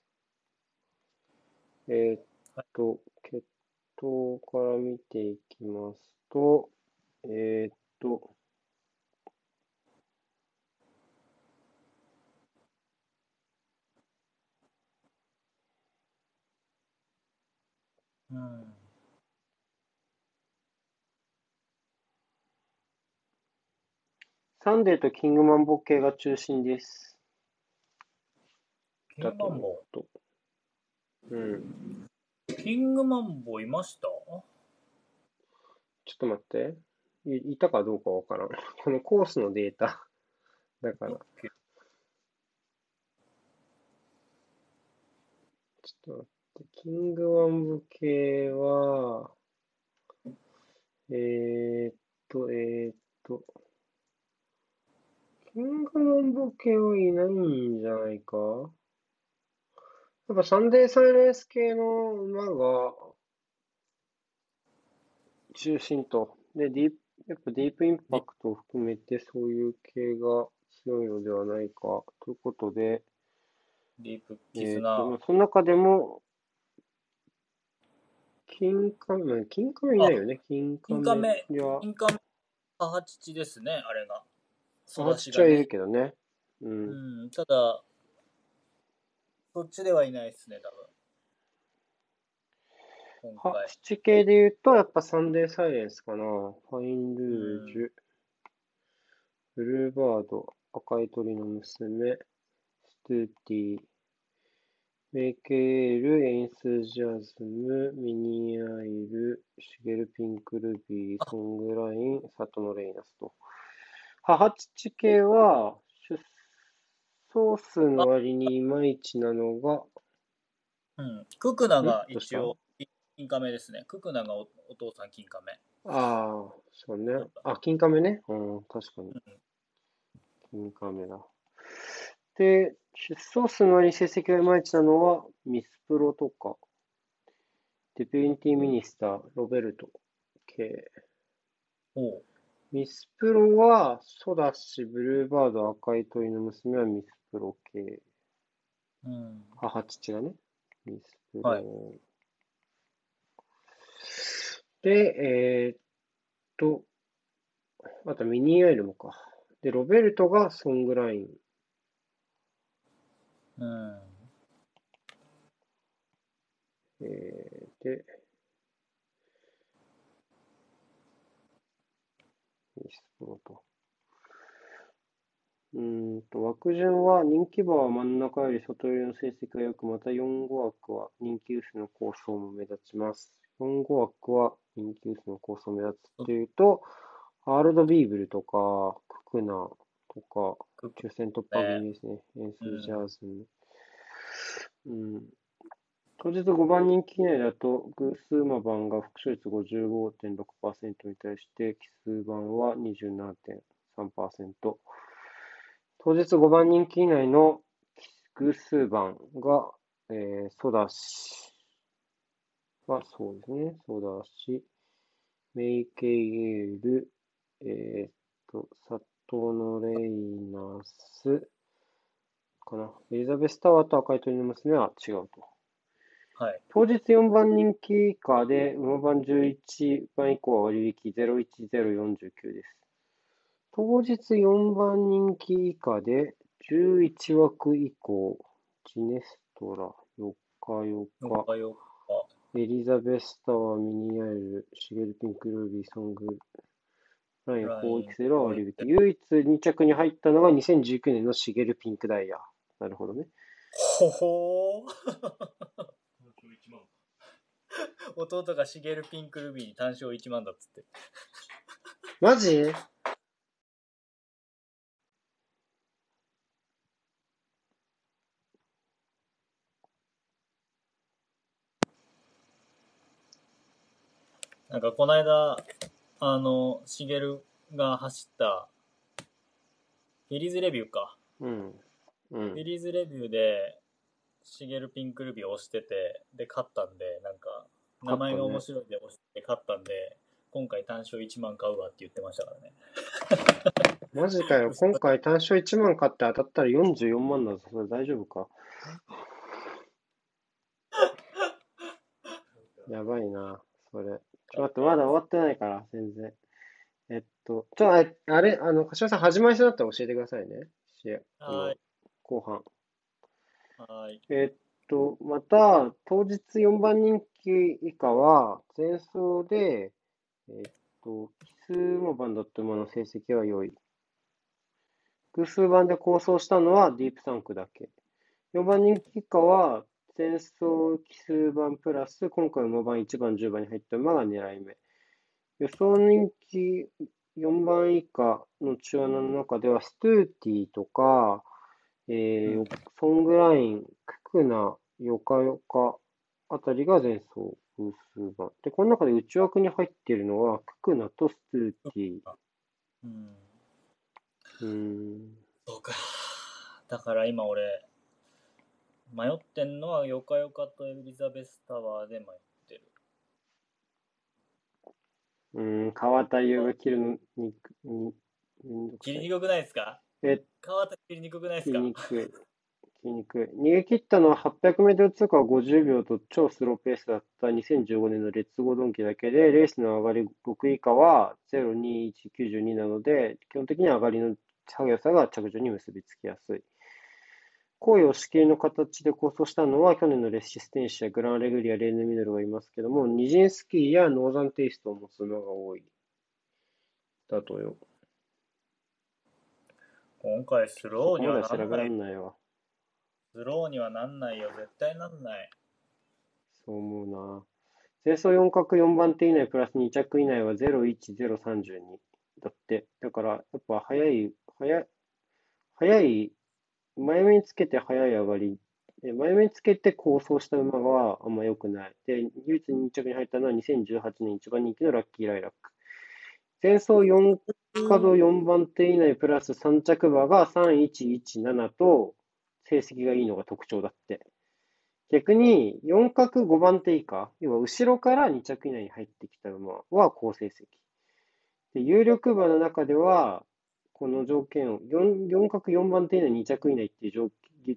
えーっと、決闘から見ていきますと、えーっと、うん。サンデーとキングマンボ系が中心です。キングマンボと。うん。キングマンボいました？ちょっと待って。いいたかどうかわからん。このコースのデータ。だから、ちょっと待って。キングワンブ系は、えーっと、えーっと、キングワンブ系はいないんじゃないか？やっぱサンデーサイレンス系の馬が中心と。で、ディープ、やっぱディープインパクトを含めてそういう系が強いのではないかということで、ディープえーキズナ。と、その中でも、金亀、金亀いないよね、金亀。金亀いや、金カメ母父ですね、あれが。あっちはいるけどね。う。うんん、ただ、そっちではいないですね、多分。今は回。、七系で言うと、やっぱサンデーサイレンスかな。ファインルージュ、ブルーバード、赤い鳥の娘、ストゥーティー、メイケール、エインスジャズム、ミニアイル、シゲルピンクルビー、ソングライン、サトノレイナスと。母父系は、出走数の割にいまいちなのが、うん。ククナが一応、金カメですね。ククナがおお父さん金カメ。ああ、そうね。あ、金カメね。うん、確かに。金カメだ。で、出走数の割に成績がいまいちなのは、ミスプロとか、デピューティミニスター、ロベルト系。おう。ミスプロは、ソダシ、ブルーバード、赤い鳥の娘はミスプロ系。うん。母父がね。ミスプロ。はいで、えーっと、あとミニエールもか。で、ロベルトがソングライン。うん。えーで、ミスプロと。うーんと、枠順は人気馬は真ん中より外寄りの成績が良く、また4号枠は人気薄の構想も目立ちます。4号枠は人気薄の構想も目立つっていうと、ハールドビーブルとか、ククナとか、ク抽選突破組ですね。エンスジャーズム。うん。当日5番人気以内だと、偶数馬番が複勝率55.6%に対して、奇数番は27.3%。当日5番人気以内の偶数番が、えー、ソダシはそうですね、ソダシ、メイケイエール、えーっと、サトノレイナスかな。エリザベスタワーと赤い鳥の娘は違うと。はい。当日4番人気以下で、馬番11番以降は割引01049です。当日4番人気以下で、11枠以降、ジネストラ、4日4日、よかよエリザベスタワー、ミニアイル、シゲルピンクルービー、ソング、ライン、ラインフォーエクセルは割引。唯一2着に入ったのが2019年のシゲルピンクダイヤ。なるほどね。ほほー。弟がシゲルピンクルビーに単勝1万だっつって。マジ？なんかこの間、あの、シゲルが走った、フィリーズレビューか。うん。うんフィ。リーズレビューで、シゲルピンクルビーを押してて、で、勝ったんで、なんか、名前が面白いんで押して勝ったんで、今回単勝1万買うわって言ってましたからね。マジかよ。今回単勝1万買って当たったら44万だぞ。それ大丈夫か？やばいな、それ。待って、まだ終わってないから、全然。えっと、ちょ、あれ、あれあの、柏さん始まりそうだったら教えてくださいね。試はい後半。はーい。えっと、また、当日4番人気以下は、前走で、えっと、奇数馬番だった馬の成績は良い。偶数番で構想したのはディープサンクだけ。4番人気以下は、前走奇数番プラス、今回馬番1番、10番に入った馬が狙い目。予想人気4番以下の中穴の中では、ストゥーティーとか、えー、ソングライン、ククナ、ヨカヨカあたりが前走偶数番。で、この中で内枠に入っているのは、ククナとストゥーティー。うん。うん。そうか。だから今俺、迷ってんのはヨカヨカとエリザベスタワーで迷ってる。うん、川田優が切るのに、に、めんどくさい切りにくくないですか？え、川田切りにくくないです切かりにくい。切りにくい。逃げ切ったのは800メートル通過は50秒と超スローペースだった2015年のレッツゴードンキだけで、レースの上がり6位以下は02192なので、基本的には上がりの速さが着順に結びつきやすい。好位押し切りの形で好走したのは、去年のレシステンシア、グランアレグリア、レーヌミノルがいますけども、ニジンスキーやノーザンテイストを持つのが多い。だとよ。今回スローにまはなんない。んないわ。スローにはなんないよ。絶対なんない。そう思うな。前走4角4番手以内プラス2着以内は01032だって。だから、やっぱ早い、早い、早い、前目につけて早い上がり、前目につけて構想した馬があんま良くない。で、唯一2着に入ったのは2018年一番人気のラッキーライラック。前走4角4番手以内プラス3着馬が3117と成績がいいのが特徴だって。逆に、4角5番手以下、要は後ろから2着以内に入ってきた馬は好成績。で、有力馬の中では、この条件を、4, 角4番手以内2着以内っていう条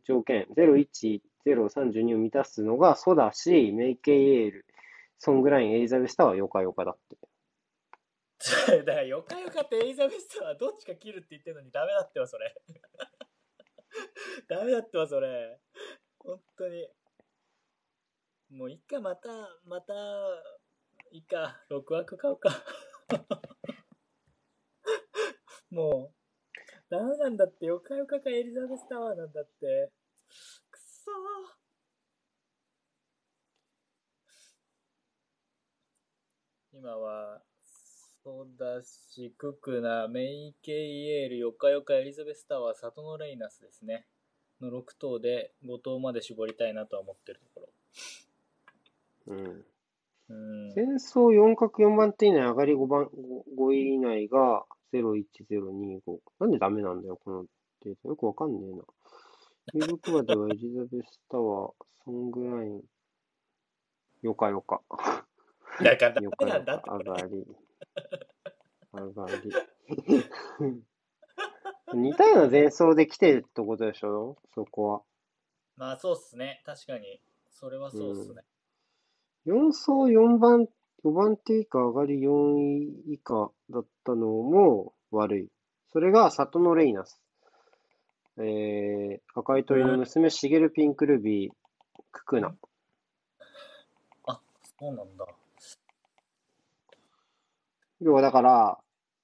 条件、01、032を満たすのがソダシ、メイケイエール、ソングライン、エリザベスタはヨカヨカだって。だからヨカヨカってエリザベスタはどっちか切るって言ってるのにダメだってわ、それ。ダメだってわ、それ。本当に。もういっか、また、また、いいか、6枠買うか。もう、ダメなんだって、ヨカヨカかエリザベスタワーなんだって。くそー。今は、ソダシ、ククナ、メイケイエール、ヨカヨカ、エリザベスタワー、サトノレイナスですね。の6頭で5頭まで絞りたいなとは思ってるところ。うん。うん。前走4角4番手以内上がり5番、5位以内が01025。なんでダメなんだよ、このデータ。よくわかんねえな。有力馬ではエリザベスタワー、ソングライン、よかよか。だからダよメなんだって。上がり。上がり。似たような前走で来てるってことでしょ？そこは。まあそうっすね。確かに。それはそうっすね。4走4番、5番手以下上がり4位以下だったのも悪い。それが里のレイナス。えー、赤い鳥の娘、シゲルピンクルビー、ククナ。あ、そうなんだ。要はだから、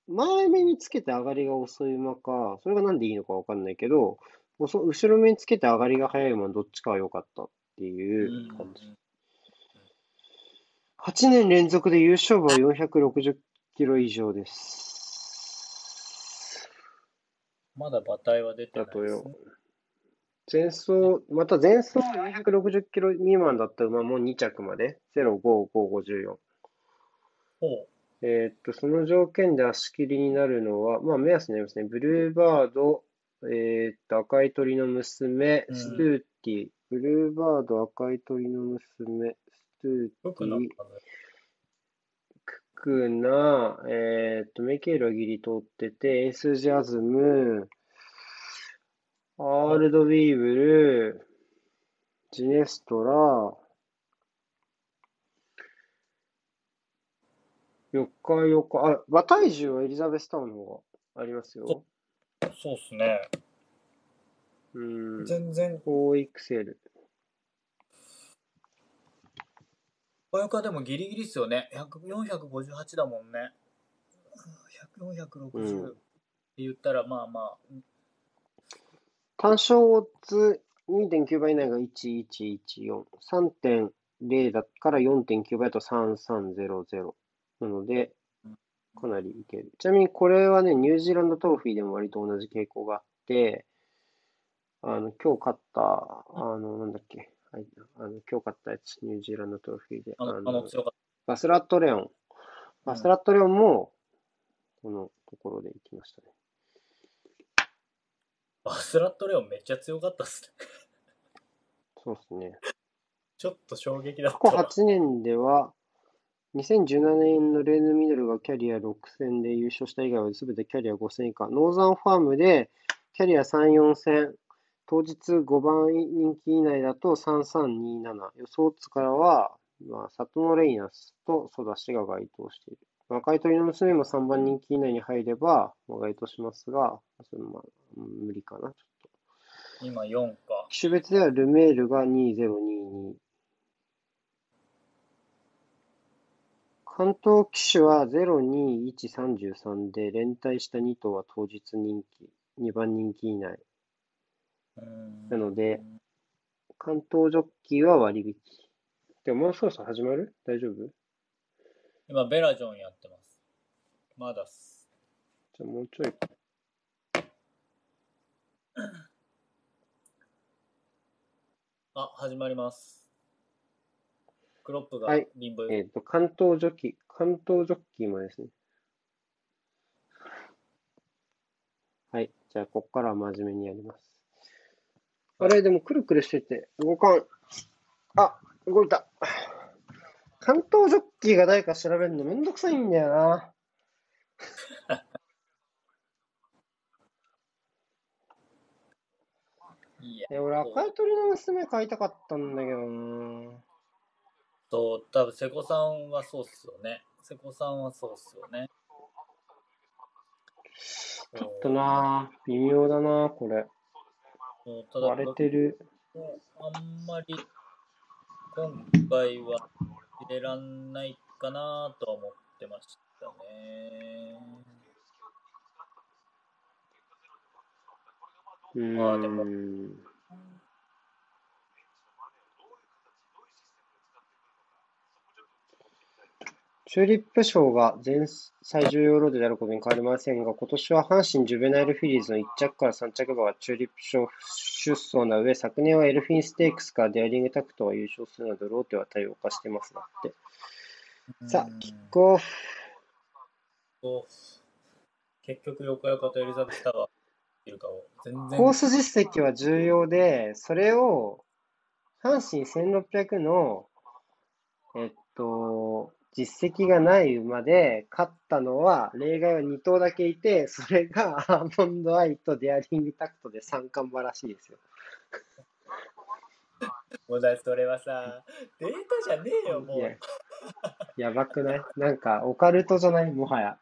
前目につけて上がりが遅い馬か、それがなんでいいのかわかんないけど、遅後ろ目につけて上がりが早い馬どっちかは良かったっていう感じ。8年連続で優勝馬は460キロ以上です。まだ馬体は出てなだとよいですね。。前走、また前走460キロ未満だった馬も2着まで、05554。ほう。えーっと、その条件で足切りになるのは、まあ目安になりますね。ブルーバード、えーっと、赤い鳥の娘、うんストゥーティー、ブルーバード、赤い鳥の娘、ーよティ。ククナ、えーっと、メケールはギリ通ってて、エースジャズム、アールドビーブル、ジネストラ、よかよか、あ、馬体重はエリザベスタウンの方がありますよ。そうっすね。うん。全然、4XL。小ヨカでもギリギリっすよね。100 458だもんね。100 460うんって言ったら、まあまあ、単勝オッズ2.9倍以内が1114。3.0だから4.9倍だと3300。なので、かなりいける。ちなみにこれはね、ニュージーランドトロフィーでも割と同じ傾向があって、あの、今日勝った、あの、なんだっけ、はい、あの、今日勝ったやつ、ニュージーランドトロフィーで、あの、あの強かっバスラットレオン。バスラットレオンも、このところで行きましたね。た。バスラットレオンめっちゃ強かったっすね。そうですね。ちょっと衝撃だった過去わ。8年では、2017年のレーヌ・ミドルがキャリア6戦で優勝した以外は全てキャリア5戦以下。ノーザンファームでキャリア3、4戦。当日5番人気以内だと3327。予想図からは、まあ、サトノレイナスとソダシが該当している。若い鳥の娘も3番人気以内に入れば、まあ、該当しますが、それまあ、無理かな、ちょっと。今4か。機種別ではルメールが2022。関東機種は02133で連帯した2頭は当日人気、2番人気以内。なので、関東ジョッキーは割引。でももうそろそろ始まる？大丈夫？今、ベラジョンやってます。まだっす。じゃあもうちょい。あ、始まります。クロップがはいリンボえっ、と、関東ジョッキー、関東ジョッキーもですね。はい。じゃあ、ここからは真面目にやります。あれ、でもくるくるしてて動かん。あ、動いた。関東ジョッキーが誰か調べるのめんどくさいんだよな。いや、え、俺、赤い鳥の娘買いたかったんだけどな。そう、多分瀬古さんはそうっすよね。瀬古さんはそうっすよね。ちょっとな、微妙だな、これ。割れてる。あんまり今回は入れらんないかなとは思ってましたね。うまあでもーん。チューリップ賞が全最重要ロードであることに変わりませんが、今年は阪神ジュベナイルフィリーズの1着から3着馬がチューリップ賞出走な上、昨年はエルフィンステークスからデアリングタクトが優勝するなど、ローテは多様化してますだって。さあ、キックオフ。結局、横山とエリザベスタワーいるかを全然コース実績は重要で、それを阪神1600の、えっと、実績がない馬で勝ったのは、例外は2頭だけいて、それがアーモンドアイとデアリングタクトで三冠馬らしいですよ。もうだそれはさ、データじゃねえよ、もう。やばくない？なんか、オカルトじゃない？もはや。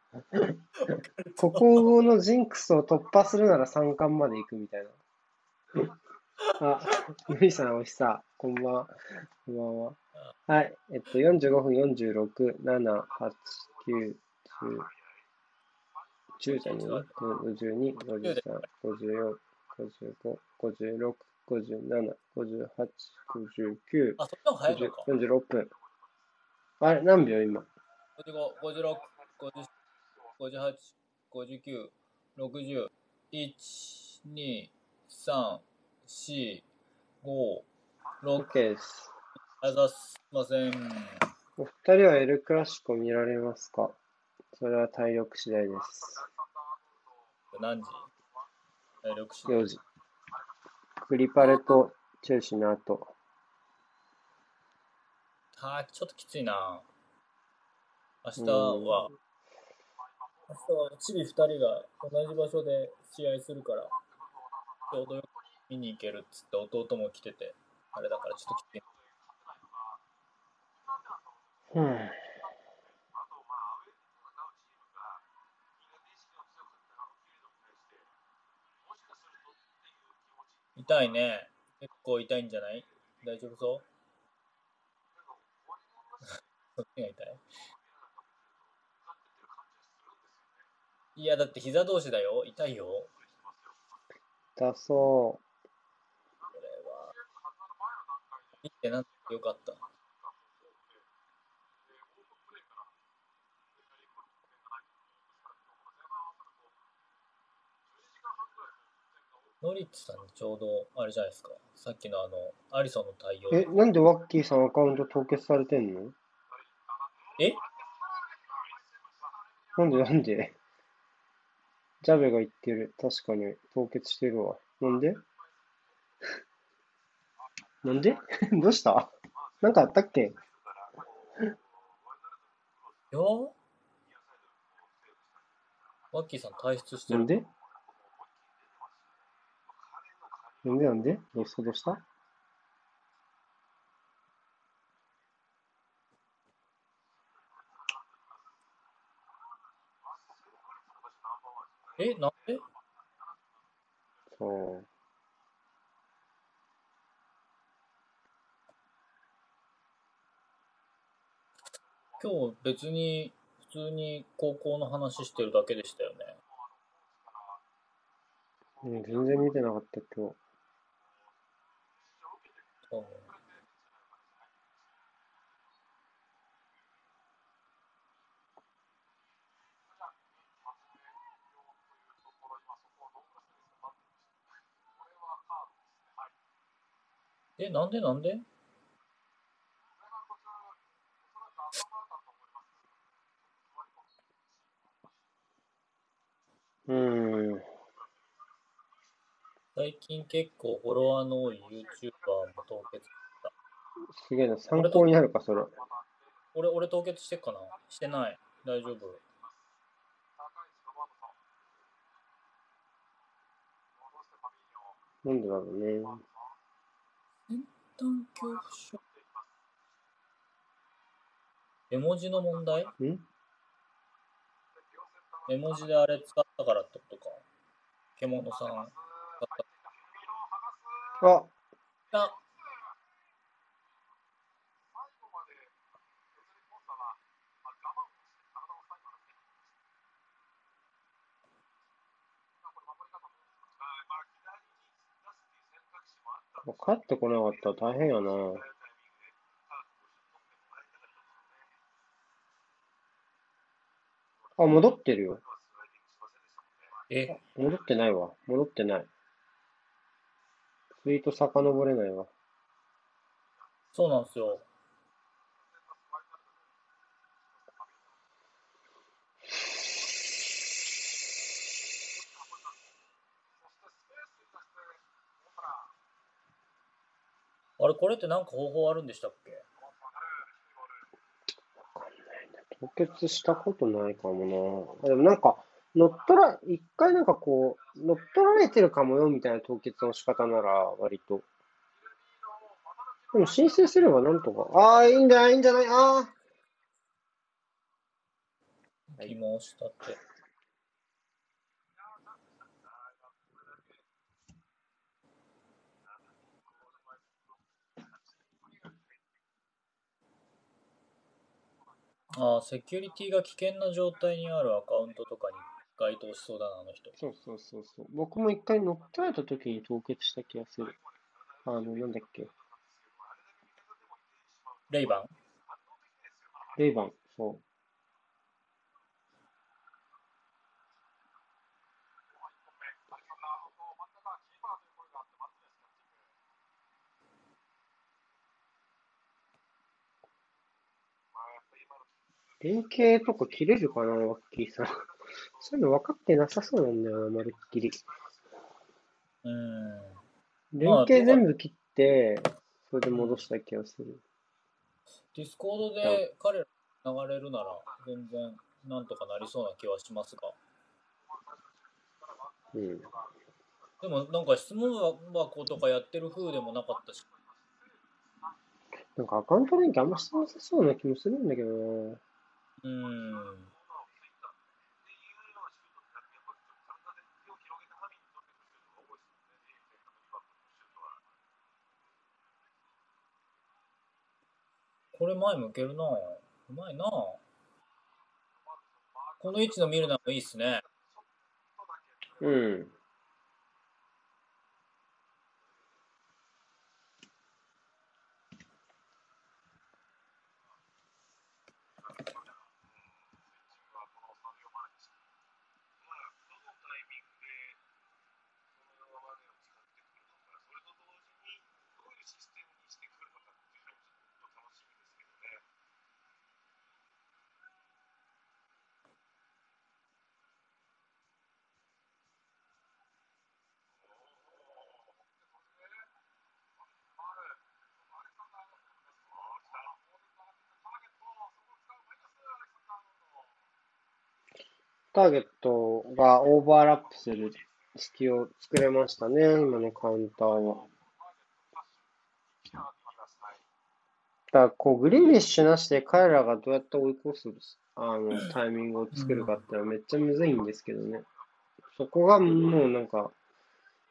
ここのジンクスを突破するなら三冠まで行くみたいな。あ、ぬいさん、おひさ、こんばんは。こんばんは。はい、えっと、45分46、7、8、9、10、10じゃねえ ?52、53、54、55、56、57、58、59、あ、そっちの方が早いのか。50 46分。あれ、何秒今55、56、50 58、59、60、1、2、3、4、5、6、?OK です。ありがとうございません。お二人はエルクラシコ見られますか？それは体力次第です。何時？体力士4時。クリパレとチェルシーの後。あーちょっときついな。明日は、明日はチビ2人が同じ場所で試合するから、ちょうどよく見に行けるっつって弟も来てて、あれだからちょっときつい。うん。痛いね。結構痛いんじゃない？大丈夫そう？そっちが痛い？いや、だって膝同士だよ。痛いよ。だそこれ見てなってよかった。ノリッチさんにちょうど、あれじゃないですか。さっきのあの、アリソンの対応。え、なんでワッキーさんアカウント凍結されてんの？え？なんでなんで？ジャベが言ってる。確かに凍結してるわ。なんで？なんで？どうした？なんかあったっけ？いやーワッキーさん退出してる。なんで？なんでなんでどうした？どうした？え、なんで？そう。今日別に普通に高校の話してるだけでしたよね。うん、全然見てなかった今日。多分え、なんでなんで？うーん。最近結構フォロワーの多い YouTuber も凍結。すげえな。参考になるか、それ。俺、俺凍結してっかな？してない。大丈夫。なんでだろうね。単恐怖症？絵文字の問題？ん？絵文字であれ使ったからってことか。獣さんあ、た。帰ってこなかったら大変やな。あ、戻ってるよ。え、戻ってないわ。戻ってない。ツイート遡れないわ。そうなんですよ。あれ、これってなんか方法あるんでしたっけ？凍結したことないかもな。でもなんか、乗っ取ら、一回なんかこう、乗っ取られてるかもよみたいな凍結の仕方なら割と。でも申請すればなんとか。ああ、いいんじゃないいいんじゃない？ああ。疑問したって。ああ、セキュリティが危険な状態にあるアカウントとかに該当しそうだな、あの人。そうそうそうそう。僕も一回乗っ取られた時に凍結した気がする。あの、なんだっけ。レイバンレイバン、そう。連携とか切れるかな、ワッキーさん。そういうの分かってなさそうなんだよな、まるっきり。うーん。連携全部切って、それで戻した気がする。 Discord で彼ら流れるなら全然なんとかなりそうな気はしますが。うん。でもなんか質問箱とかやってる風でもなかったし。なんかアカウント連携あんましてなさそうな気もするんだけどな。うーん。これ前向けるなうまいなこの位置の見るのもいいっすね。うん。ターゲットがオーバーラップする隙を作れましたね、今のカウンターは。だからこうグリーリッシュなしで彼らがどうやって追い越すあのタイミングを作るかってのはめっちゃむずいんですけどね。そこがもうなんか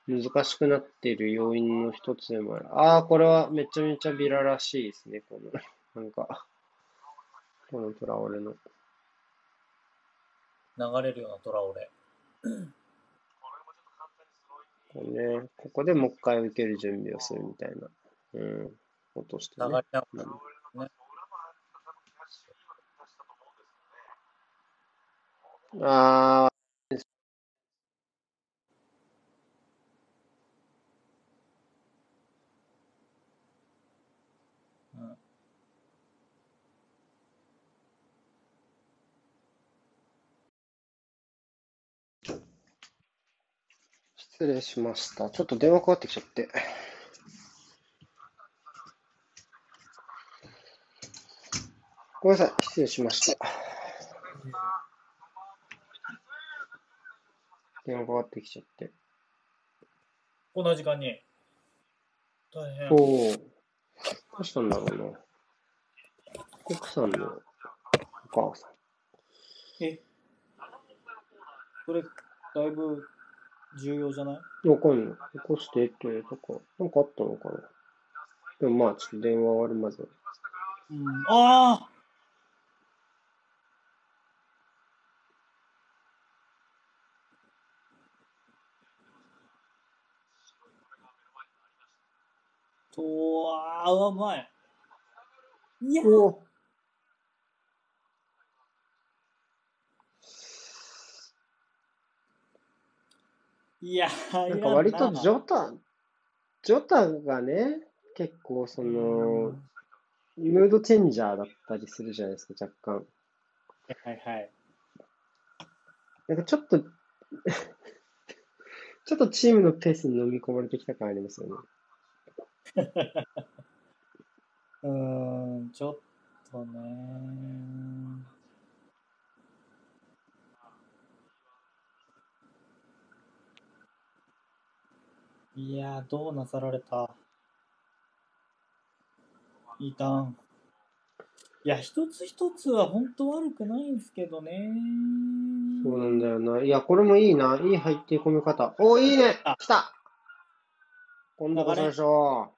難しくなっている要因の一つでもある。ああ、これはめちゃめちゃビラらしいですね、この、なんか、このトラオレの。流れるようなトラオレ。こうね、ここでもう一回受ける準備をするみたいな、うん、落としてね。流れなうん。あうん失礼しました。ちょっと電話かかってきちゃって。ごめんなさい。失礼しました。電話かかってきちゃって。こんな時間に。大変。おお。どうしたんだろうな。奥さんのお母さん。え？それ、だいぶ重要じゃない？わかんない。起こしてって言われたか。なんかあったのかな。でもまあ、ちょっと電話終わるまで。うん。ああとわー、うまい。いやおいやー、なんか割とジょョタ、ジョタがね、結構その、ムードチェンジャーだったりするじゃないですか、若干。はいはい。なんかちょっと、ちょっとチームのペースに飲み込まれてきた感ありますよね。うーん、ちょっとね。いやー、どうなさられた？いいターン。いや、一つ一つは本当悪くないんですけどね。そうなんだよな。いや、これもいいな。いい入って込み方。お、いいねあ来た今度こそでしょ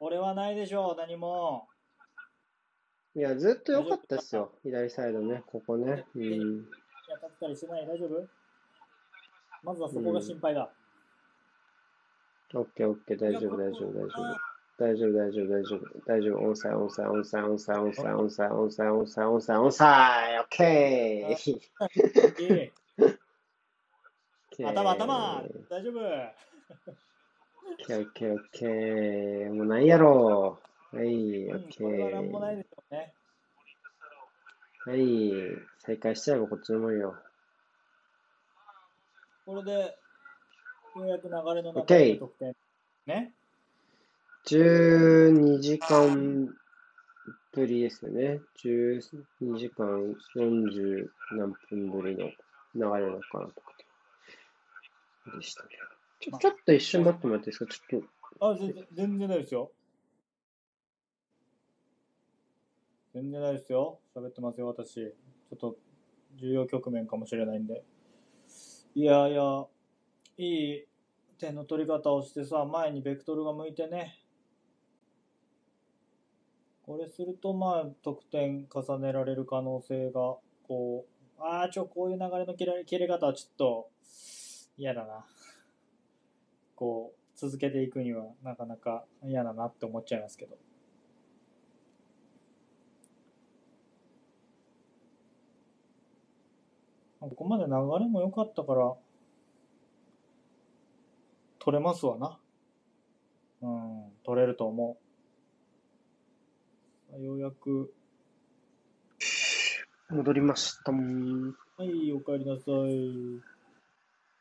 俺はないでしょう、何も。う。いや、ずっと良かったですよ。左サイドね、ここね。うん。いや、立ったりしてない大丈夫？まずはそこが心配だ。オッケーオッケー、大丈夫、大丈夫、大丈夫。大丈夫、大丈夫、大丈夫。大丈夫、オンサイ、オンサイ、オンサイ、オンサイ、オンサイ、オンサイ、オンサイ、オンサイ、オンサイ、オンサイ、オッケー頭、頭大丈夫オッケー、オッケー、オッケー。もうないやろ。はい、オうん、ッケー。はい、再開しちゃえばこっちのもんよ。これで、ようやく流れの中で得点。ね。12時間ぶりですよね。12時間40何分ぶりの流れなのかなとかでしたね。ちょちょっと一瞬待ってもらっていいですか？ちょっあ、全然、全然ないですよ。全然ないですよ。喋ってますよ、私。ちょっと、重要局面かもしれないんで。いやいや、いい点の取り方をしてさ、前にベクトルが向いてね。これすると、まあ、得点重ねられる可能性が、こう、ああ、ちょ、こういう流れの切れ切れ方はちょっと嫌だな。こう、続けていくにはなかなか嫌だなって思っちゃいますけど。ここまで流れも良かったから、取れますわな。うん、取れると思う。ようやく、と戻りました。なんはい、お帰りなさ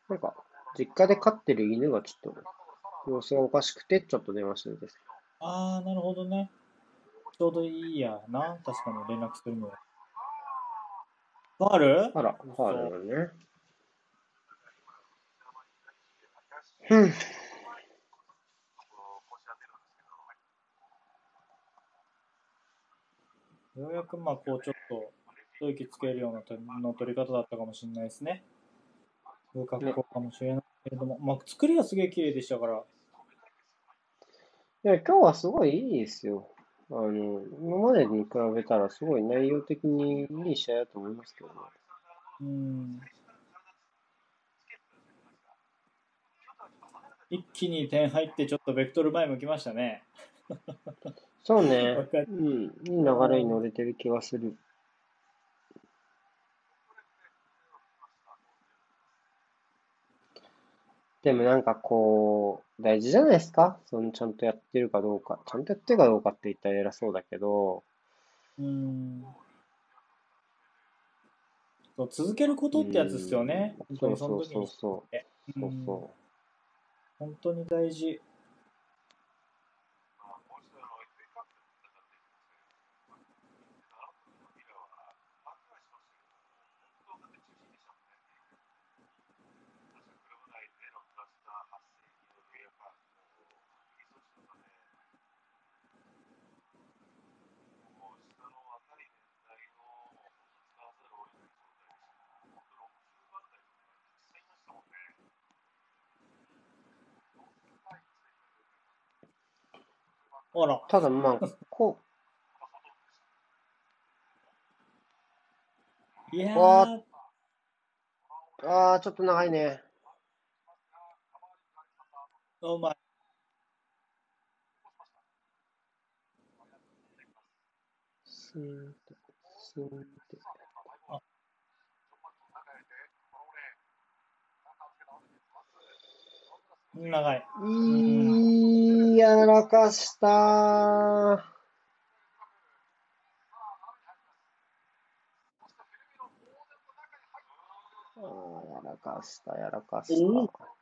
い。か、実家で飼ってる犬がちょっと様子がおかしくて、ちょっと電話してるんです。あー、なるほどね。ちょうどいいやな。確かに連絡するのは。ファール？あら、ファールだね。うん。ようやくまあこうちょっと一息つけるような点の取り方だったかもしれないですね。そういう格好かもしれないけれども、まあ作りはすげえ綺麗でしたから。いや、今日はすごいいいですよ。あの、今までに比べたらすごい内容的にいい試合だと思いますけどね。うん。一気に点入ってちょっとベクトル前向きましたね。そうね。うん。いい流れに乗れてる気がする。でもなんかこう、大事じゃないですか？そのちゃんとやってるかどうか。ちゃんとやってるかどうかって言ったら偉そうだけど、うん。そう続けることってやつですよね。その時にそうそうそう。そう。そうそ本当に大事。あらう。、ただまあ、こいやわー、う、ああ、ちょっと長いね。うまい。スーンと、スーンっ長い。いい、やらかしたやらかした、やらかしおた。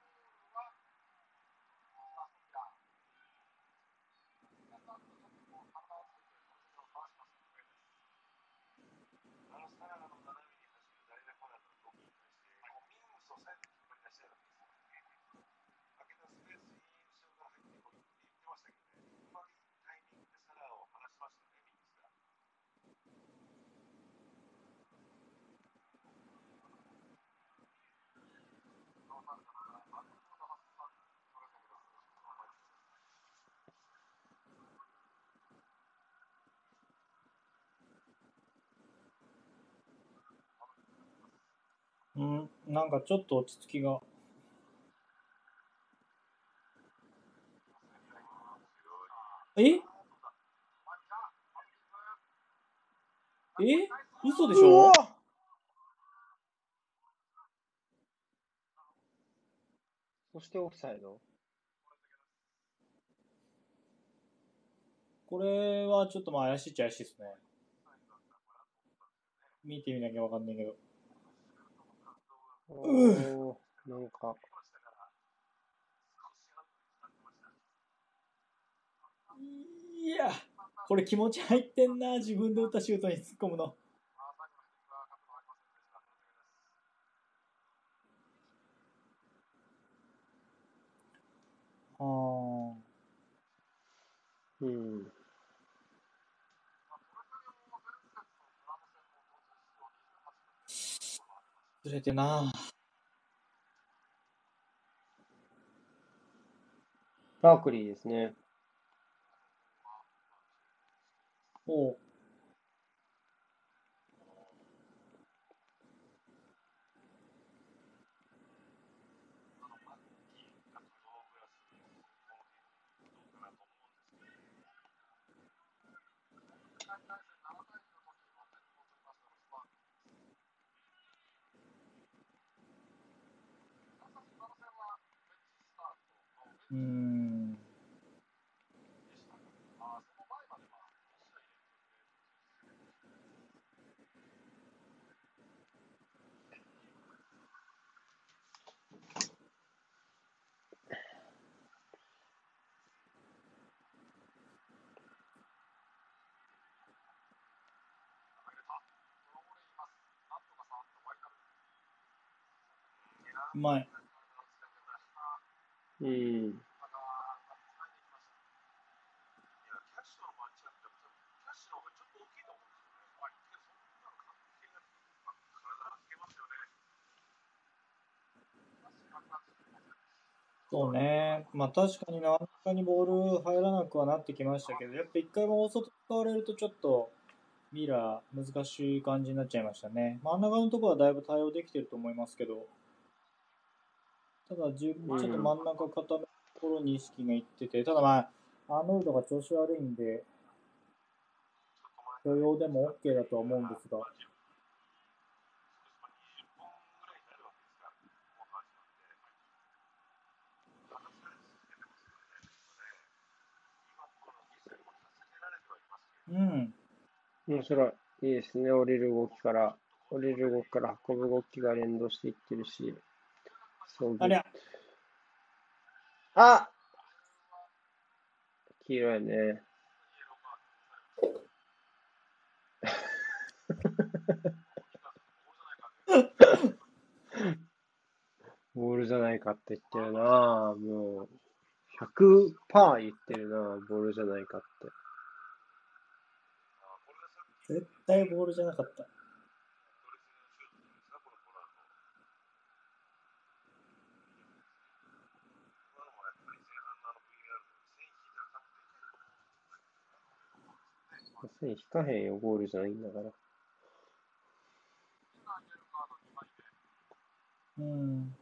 うん、なんかちょっと落ち着きが。え？え？嘘でしょ？そしてオフサイド。これはちょっとまあ怪しいっちゃ怪しいですね。見てみなきゃわかんないけど。おー、なんか、いや、これ気持ち入ってんな、自分で打ったシュートに突っ込むの。あーうん。ずれてな。バークリーですね。おううん。うまい。うん。そうね。まあ確かに真ん中にボール入らなくはなってきましたけど、やっぱ一回も大外使われるとちょっとミラー難しい感じになっちゃいましたね。真ん中のところはだいぶ対応できてると思いますけど、ただじゅちょっと真ん中固めのところに意識がいってて、ただまあ、アーノルドが調子悪いんで、許容でも OK だとは思うんですが。うん。面白い。いいですね。降りる動きから、降りる動きから運ぶ動きが連動していってるし。ありゃ、あ黄色いね。ボールじゃないかって言ってるなもう、100%言ってるなボールじゃないかって。絶対ボールじゃなかった。線引かへんよ、ゴールじゃないんだから。うん。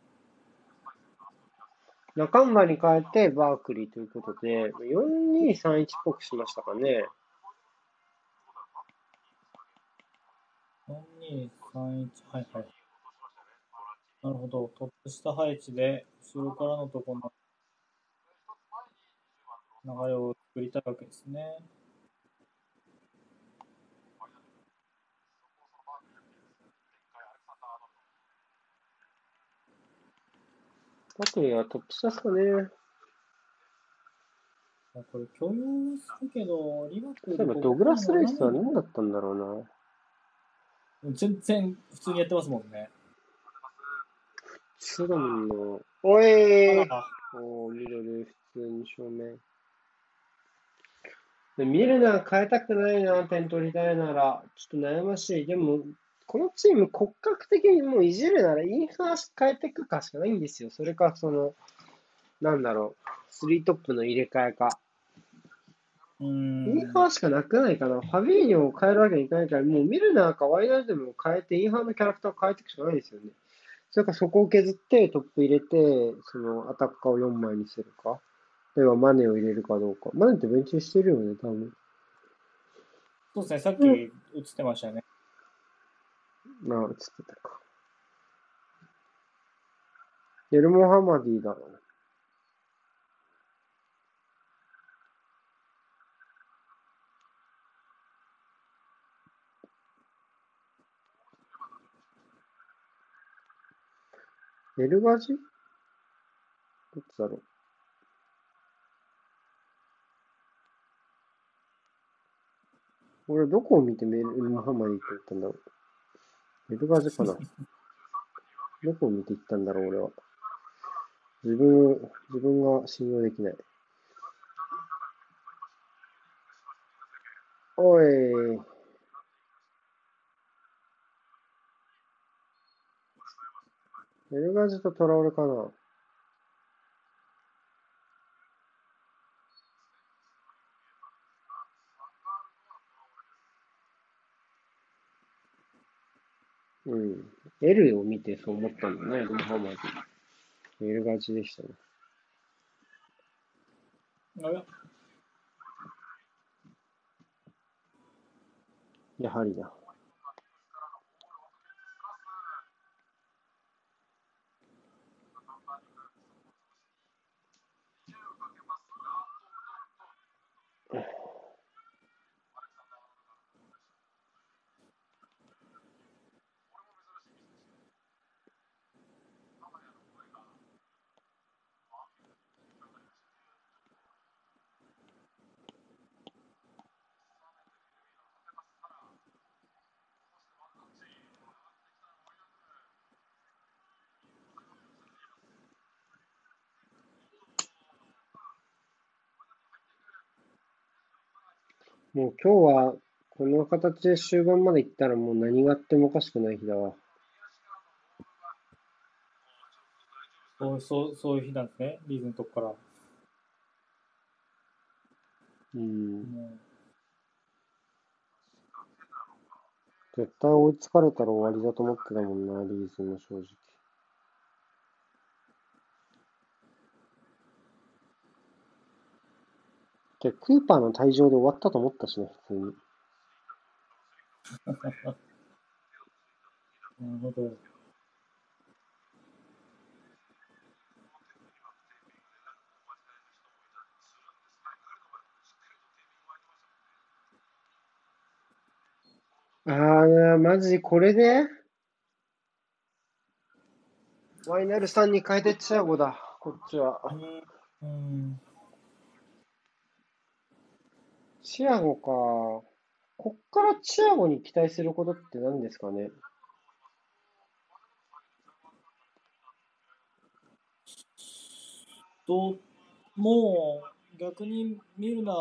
中村に変えてバークリーということで、4231っぽくしましたかね。4、2、3、1、はいはい。なるほど。トップ下配置で、後ろからのところの流れを作りたいわけですね。バークリーはトップ下ですかね。これ共有するけど、リバプール例えばドグラス・レイスは何だったんだろうな。全然普通にやってますもんね。スドムンの、おいあらおーミドル、普通に正面。で見るな、変えたくないな、点取りたいなら、ちょっと悩ましい。でも、このチーム骨格的にもういじるなら、インハー変えていくかしかないんですよ。それか、その、なんだろう、スリートップの入れ替えか。イんン。ハーしかなくないかな。ファビーニョを変えるわけにいかないから、もうミルナーかワイナーでも変えて、インハーのキャラクターを変えていくしかないですよね。それからそこを削って、トップ入れて、そのアタッカーを4枚にするか。例えばマネを入れるかどうか。マネってベンチしてるよね、多分。そうですね、さっき映ってましたね。まあ、映ってたか。エルモハマディだろう。エルガジ？どっちだろう。俺どこを見てメルモハマディって言ったんだろう。エルガジかな。どこを見ていったんだろう、俺は。自分、自分が信用できない。おい。エルガジとトラオルかな。うん。L を見てそう思ったんだね、ロハマディ。エルガジでしたね。あれ？やはりだ。もう今日はこの形で終盤まで行ったらもう何があってもおかしくない日だわ。そうそうそういう日なんですね、リーズのとこから。うん。も絶対追いつかれたら終わりだと思ってたもんな、リーズも正直。で、クーパーの退場で終わったと思ったしね、普通に。うなるほど。あー、マジこれで？ワイナルさんに変えてチアゴだ、こっちは。うん。チアゴか。こっからチアゴに期待することって何ですかね？と、もう逆にミルナが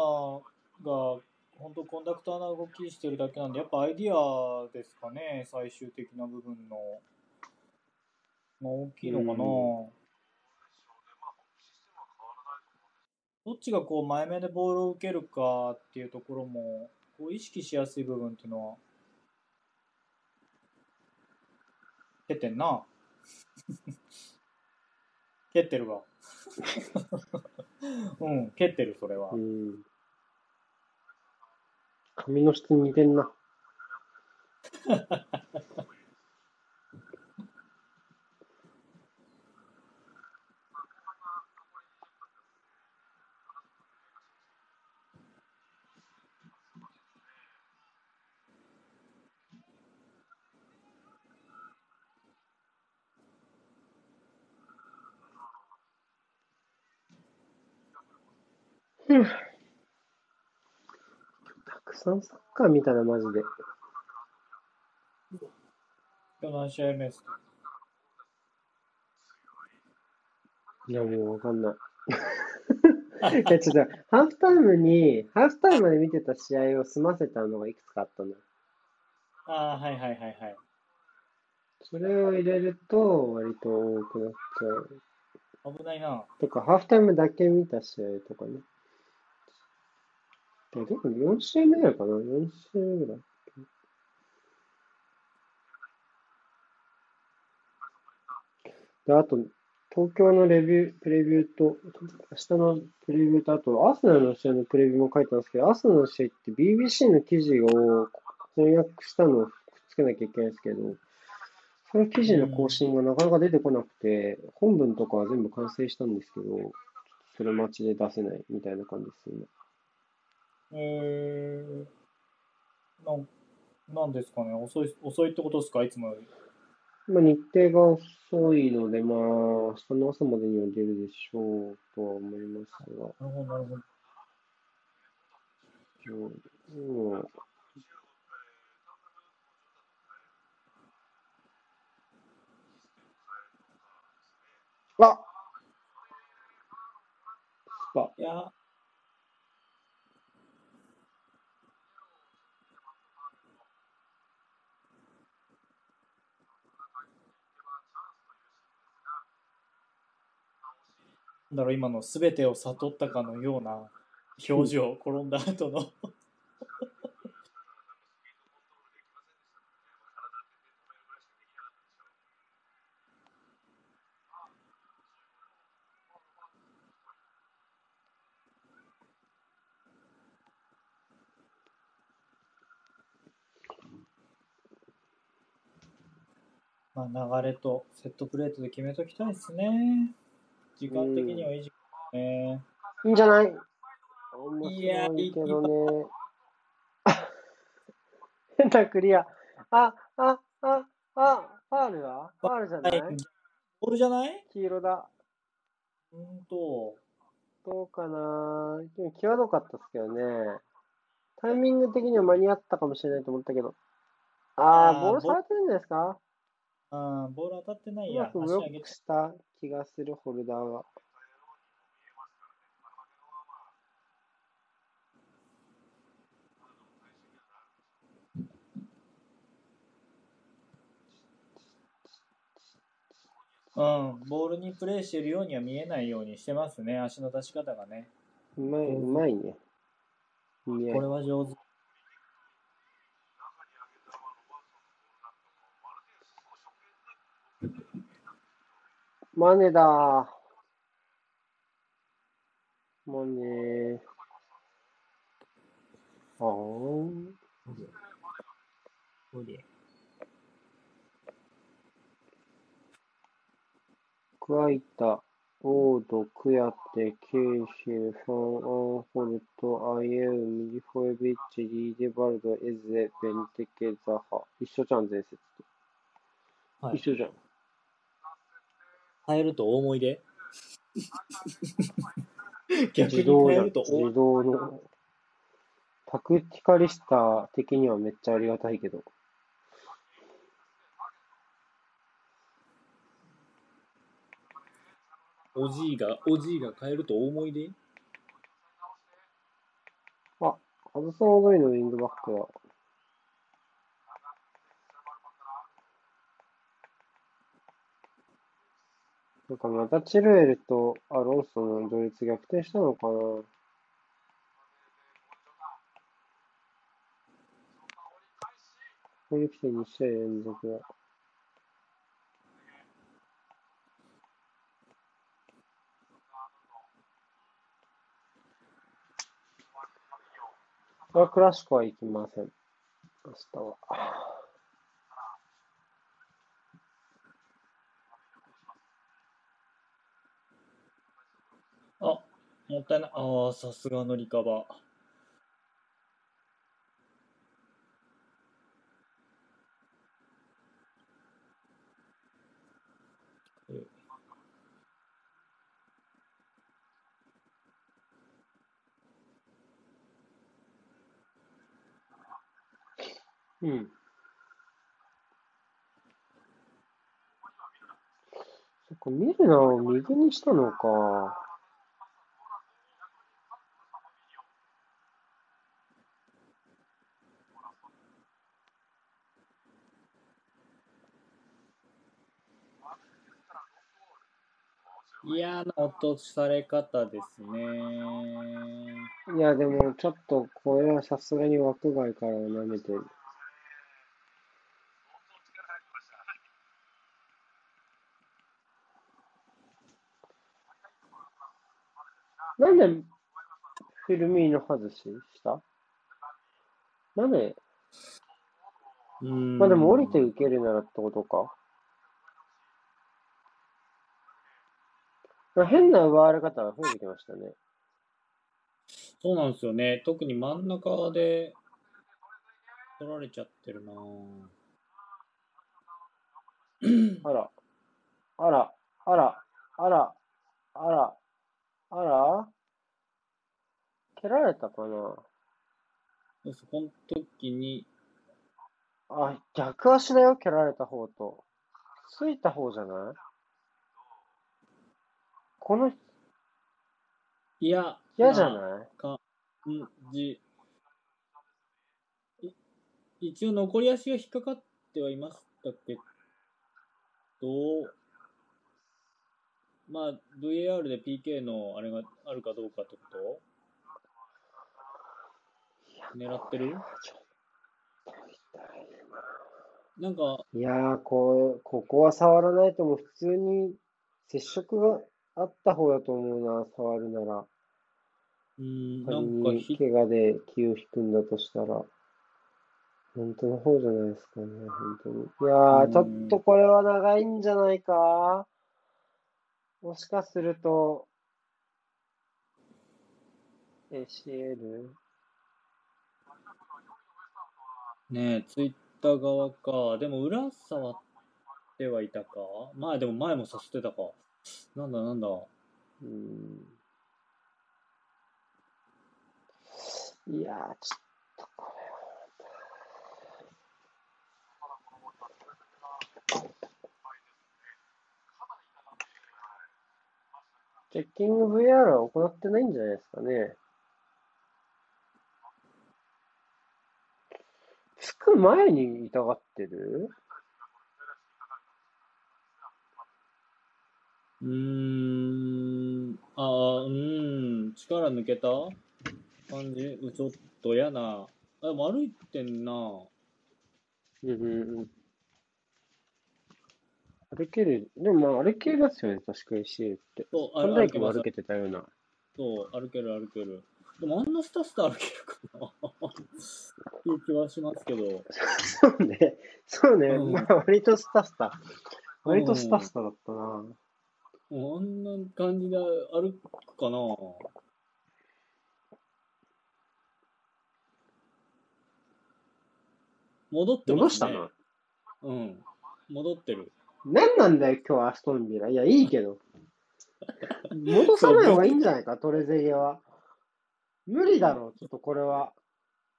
本当コンダクターな動きしてるだけなんで、やっぱアイディアですかね、最終的な部分の。が大きいのかな。うんどっちがこう前目でボールを受けるかっていうところもこう意識しやすい部分っていうのは蹴ってんな 蹴ってるわ うん蹴ってるそれはうん。髪の質に似てんな。ふぅたくさんサッカー見たな、マジで。今日何試合目ですかいや、もうわかんない。いや、ちょっと、ハーフタイムに、ハーフタイムまで見てた試合を済ませたのがいくつかあったのよ。ああはいはいはいはいそれを入れると、割と多くなっちゃう。危ないなとか、ハーフタイムだけ見た試合とかね。で、でも4試合目ぐらいかな ?4 試合目ぐらい。で、あと、東京のレビュー、プレビューと、明日のプレビューと、あと、アーセナルの試合のプレビューも書いたんですけど、アーセナルの試合って BBC の記事を翻訳したのをくっつけなきゃいけないんですけど、その記事の更新がなかなか出てこなくて、本文とかは全部完成したんですけど、それ待ちで出せないみたいな感じですよね。えー、なんなんですかね。遅い遅いってことですか？いつもより。まあ、日程が遅いので、まあ、明日の朝までには出るでしょうとは思いますが、なるほどなるほどうんうんあスパ。いやだろう今の全てを悟ったかのような表情、転んだ後のまあ流れとセットプレートで決めときたいですね。時間的にはいい時間ね。いいんじゃない？面いや白いけどね。あ 変なクリア。あ、あ、あ、あ、ファールはファールじゃなはいい、ボールじゃない？黄色だ。うんと、どうかな？でも際どかったですけどね。タイミング的には間に合ったかもしれないと思ったけど。あー、あーボール触ってるんじゃないですか？ああ、ボール当たってないや。うまくした気がする、ホルダーは。うん、ボールにプレーしているようには見えないようにしてますね、足の出し方がね。うまい、うまいね。これは上手。マネだ。マネ。あークワイタ、オード、クヤテ、ケイシュ、ファン・アンホルト、アイエウ、ミリフォエビッチ、リーデバルド、エゼ、ベンテケ、ザハ。一緒じゃん、前節と。はい一緒じゃん。変えると大思い出 逆に自動じゃん。変えると自動の。タクティカリスタ的にはめっちゃありがたいけど。おじいが、おじいが変えると大思い出あ、ハドソン・オドイのウィングバックは、なんかまたチルエルとアロンソの同率逆転したのかなここに来て2試合連続だ。クラシコは行きません。明日は。あ、もったいない。ああ、さすがのリカバー。うん。そっか、ミルナを右にしたのか。嫌な落とされ方ですね。いや、でも、ちょっと、これはさすがに枠外からは舐めてる。なんで、フィルミーノ外しした？なんで、うんまあでも降りて受けるならってことか。まあ変な奪われ方が増えてきましたね。そうなんですよね。特に真ん中で取られちゃってるな。ぁ あら、あら、あら、あら、あら、あら、蹴られたかな。そこの時に、あ、逆足だよ、蹴られた方と。ついた方じゃない？この、いや、嫌じゃいない？感じ。い一応残り足が引っかかってはいましたけど、まあ、VAR で PK のあれがあるかどうかってこと？狙ってる？なんか、いやー、こう、ここは触らないともう普通に接触があった方だと思うな、触るなら。うーん、仮なんかひ、に怪我で気を引くんだとしたら、本当の方じゃないですかね、本当に。いやー、うんちょっとこれは長いんじゃないかもしかすると、ACL? ねえ、ツイッター側か。でも裏触ってはいたか。まあでも前もさせてたか。なんだなんだ。うん。いやー、ちょっとこれは。チェッキング VR は行ってないんじゃないですかね。つく前に痛がってる？うーん、ああ、うーん、力抜けた？感じ？うちょっと嫌な。あ、でも歩いてんな。うんうんうん。歩ける、でもまあ歩けますよね、確かに CA って。そう、あファンダイクもます歩けてたような。そう、歩ける歩ける。でもあんなスタスタ歩けるかなっていう気はしますけど。そうね。そうね。うんまあ割とスタスタ。割とスタスタだったな。もうあんな感じで歩くかな戻ってま。戻したな。うん。戻ってる。何なんだよ、今日アストンビラ。いや、いいけど。戻さない方がいいんじゃないか、トレゼゲは。無理だろう、ちょっとこれは。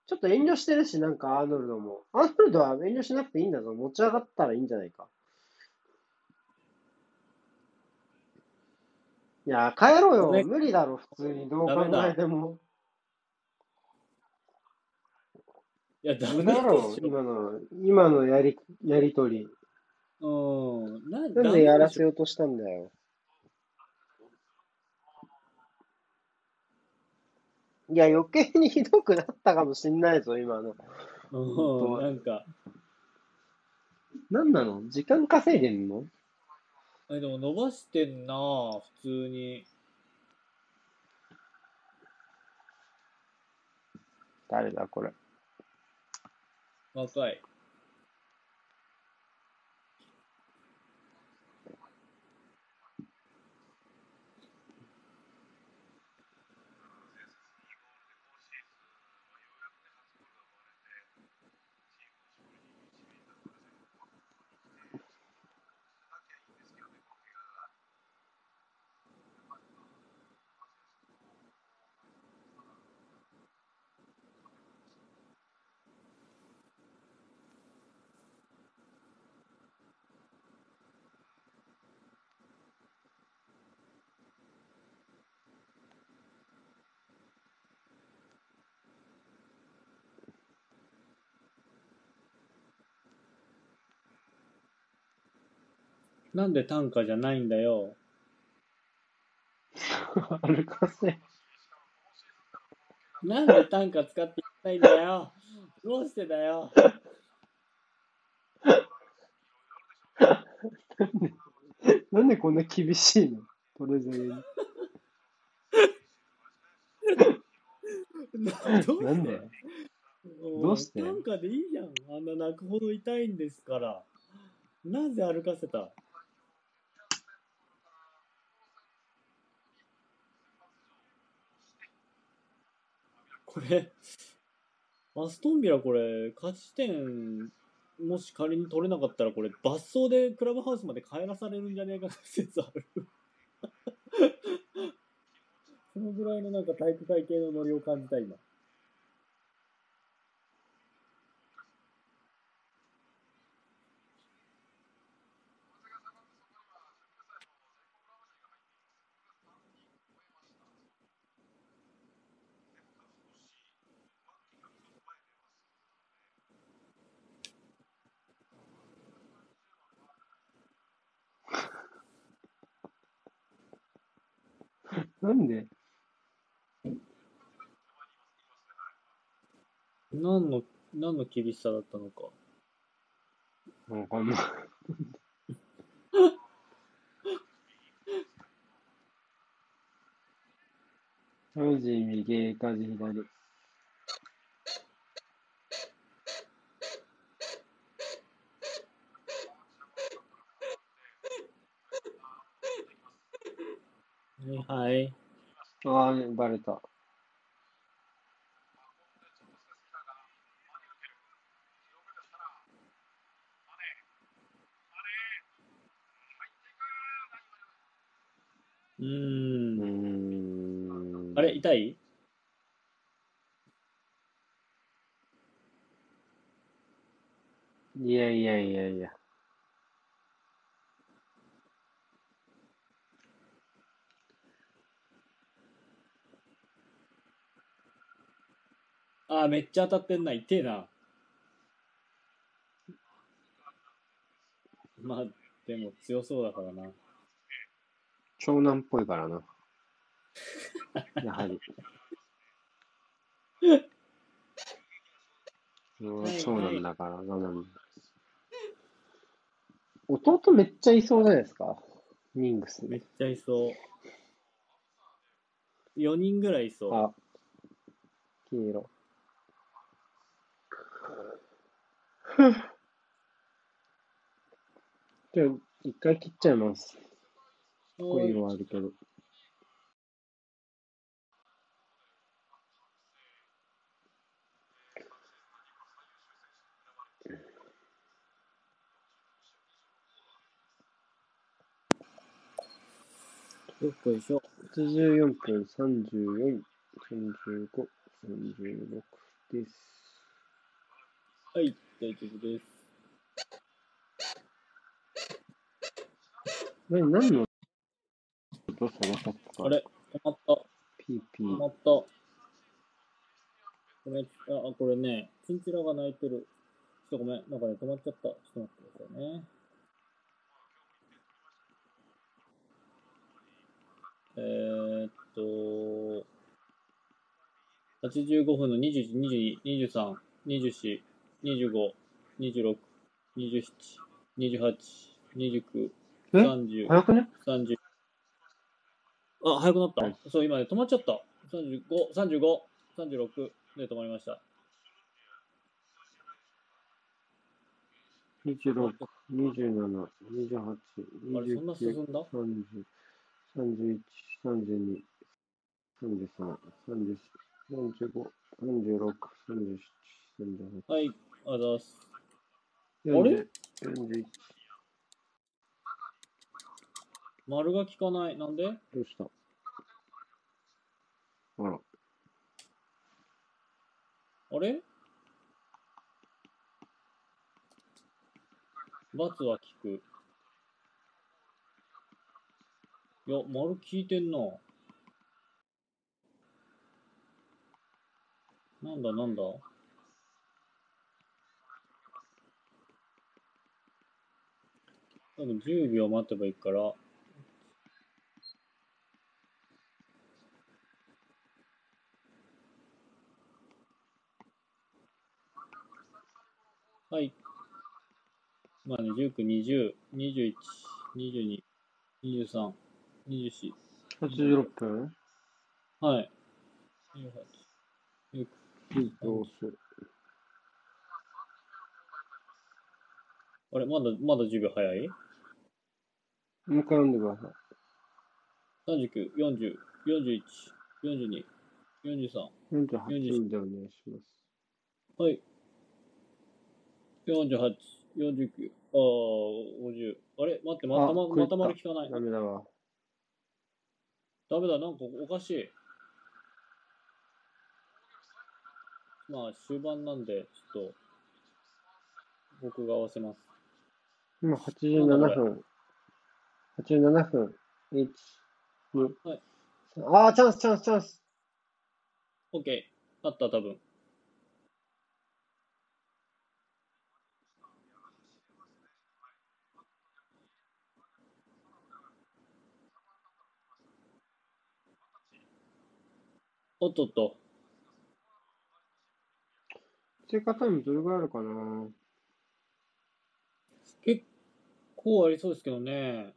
ちょっと遠慮してるし、なんかアーノルドも。アーノルドは遠慮しなくていいんだぞ。持ち上がったらいいんじゃないか。いや、帰ろうよ。ね無理だろ、普通に。どう考えても。いや、ダ無メだろ。今の、今のやり、やりとり。うん。ななんでやらせよ。ようとしたんだよ。いや、余計にひどくなったかもしんないぞ、今の。うん。なんか、なんなの？時間稼いでんの？え、でも伸ばしてんな普通に。誰だ、これ。若い。なんで単価じゃないんだよ。歩かせ。なんで単価使っていきたいんだよ。どうしてだよ。なんでこんな厳しいの？トレゼゲに。などうなんでどうして？単価でいいじゃん。あんな泣くほど痛いんですから。なぜ歩かせた？これ、アストンビラこれ、勝ち点、もし仮に取れなかったらこれ、罰走でクラブハウスまで帰らされるんじゃねえかな説ある。そのぐらいのなんか体育会系のノリを感じた今。なんで何の、何の厳しさだったのか。わかんない。ロジー右、カジ左。はいはい。ああ、バレた。うん。あれ、痛い？いやいやいやいや。あー、めっちゃ当たってんな。痛えな。まあ、でも強そうだからな。長男っぽいからな。やはり。長男だからな、なん弟めっちゃいそうじゃないですか。ミングスめっちゃいそう。4人ぐらいいそう。あ、黄色。じゃあ、一回切っちゃいます。こういうのはあるけど。よっこいしょ。84分34、35、36です。はい、大丈夫です。何、何の音そのさっきからあれ止まった。ピーピー。止まった。ごめん、あ、あこれね、チンチラが鳴いてる。ちょっとごめん、なんかね、止まっちゃった。ちょっと待ってくださいね。えー、っと、85分の21、22、23、24、25、26、27、28、29、え？30、早くね？30あ、早くなった、はい。そう、今ね、止まっちゃった。35、35、36で止まりました。26、27、28、あれ、そんな進29、んだ？30、31、32、33、34、35、36、37、38、はい、あざっす。40れ ?41、丸が効かない。なんで？どうした？あら、あれ×は効く。いや、丸効いてんな。なんだなんだ？多分10秒待てばいいから。はい。まあね、19、20、21、22、23、24、86分はい。28、どうする？あれ、まだ、まだ10秒早い？もう一回読んでください。?39、40、41、42、43、48でお願いします。はい。48、49、あー、50。あれ？待って、またま、あ食いったまた丸効かない。ダメだわ。ダメだ、なんかおかしい。まあ、終盤なんで、ちょっと、僕が合わせます。今87分。87分。1、2、はい3あー、チャンス、チャンス、チャンス。OK。あった、多分。おっとっと。追加タイムどれぐらいあるかな？結構ありそうですけどね。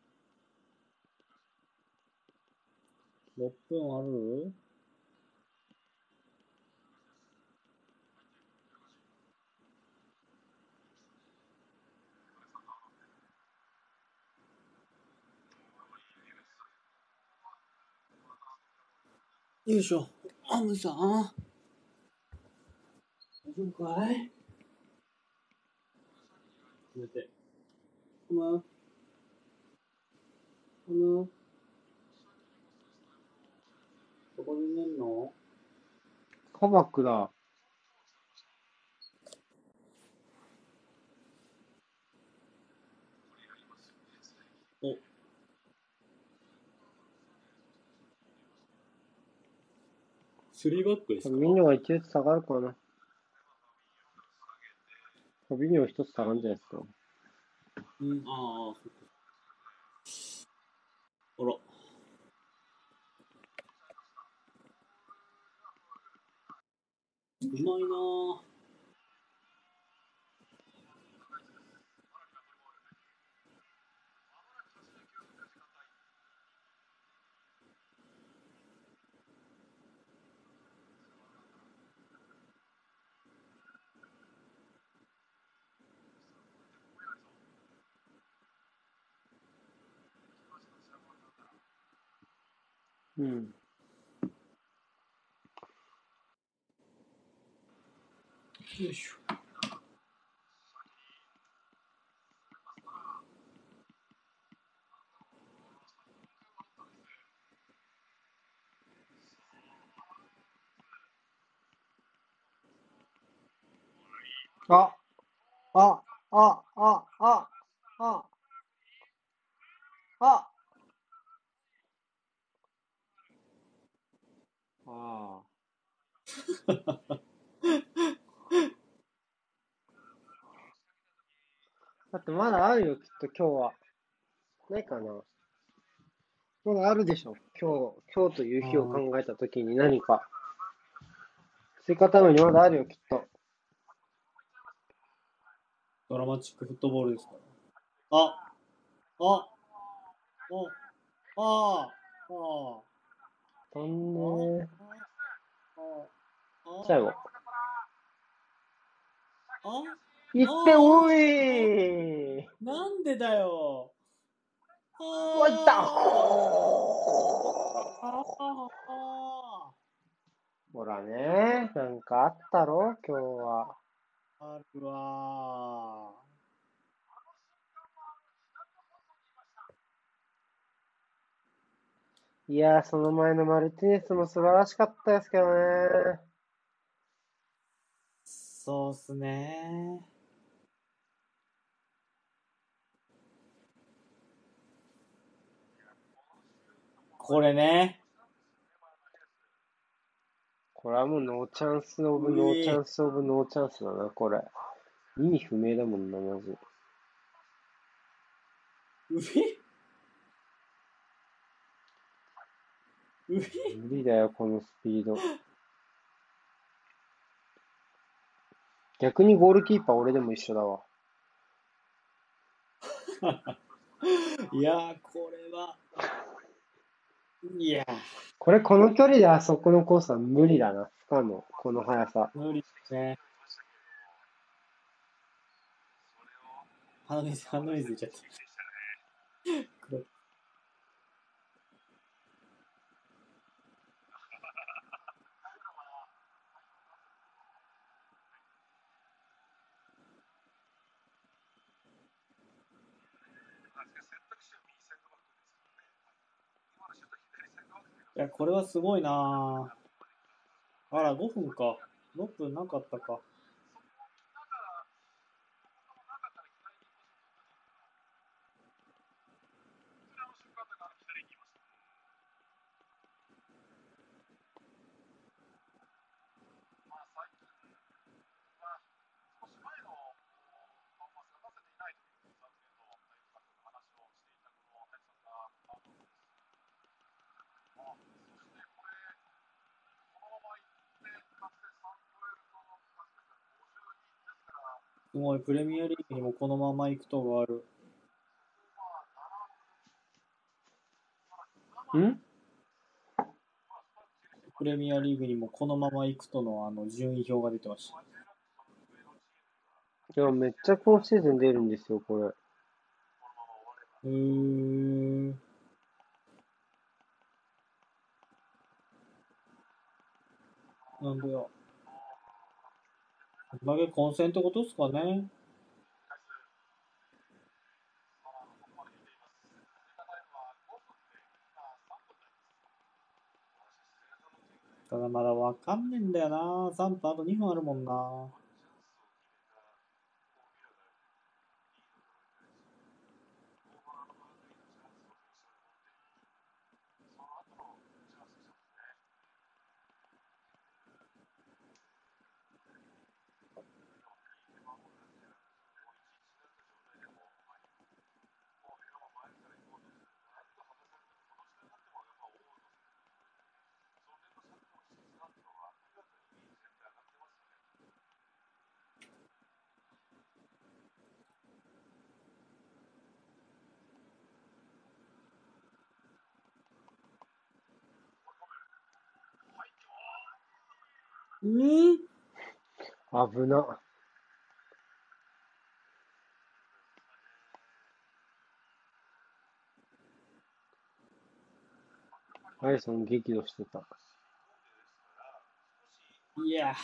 6分ある？よいしょ。アムさん。大丈夫かい？寝て。アム。アム。どこで寝んの？カバクだ。お。スリーバックですか？ミニョが一列下がるかな。ミニョ一つ下がるんじゃないですか。うん、ああ、そっか。あら。うまいな。うん。よいしょ。あ、あ、あ、あ、あ、あ、あ。ああ。だってまだあるよ、きっと今日は。ないかな。まだあるでしょ。今日、今日という日を考えたときに何か。追加タイムにまだあるよ、きっと。ドラマチックフットボールですか？ら。ああおあああ飛んねああ最後。あ行っておいなんでだよ。あ終わった。ほらね、なんかあったろ、今日は。あるわ。いやー、その前のマルティネスも素晴らしかったですけどね。そうっすねこれねこれはもう no chance of no chance of no chance だな、これ。意味不明だもんな、まず。うひ？うひ？無理だよ、このスピード。逆にゴールキーパー俺でも一緒だわ。いやー、これは。いやこれ、この距離であそこのコースは無理だな。不可能。この速さ。ー、無理ですね。鼻水、鼻水出ちゃった。いや、これはすごいなぁ。あら、5分か。6分なかったか。すごい、プレミアリーグにもこのまま行くとがある。ん？プレミアリーグにもこのまま行くとのあの順位表が出てました。いや、めっちゃ今シーズン出るんですよ、これ。うーん。なんでよ。あんだけ混戦ってことですかね。ただまだわかんねえんだよな。3分あと2分あるもんな。うん危な。アリソン激怒してた。いや。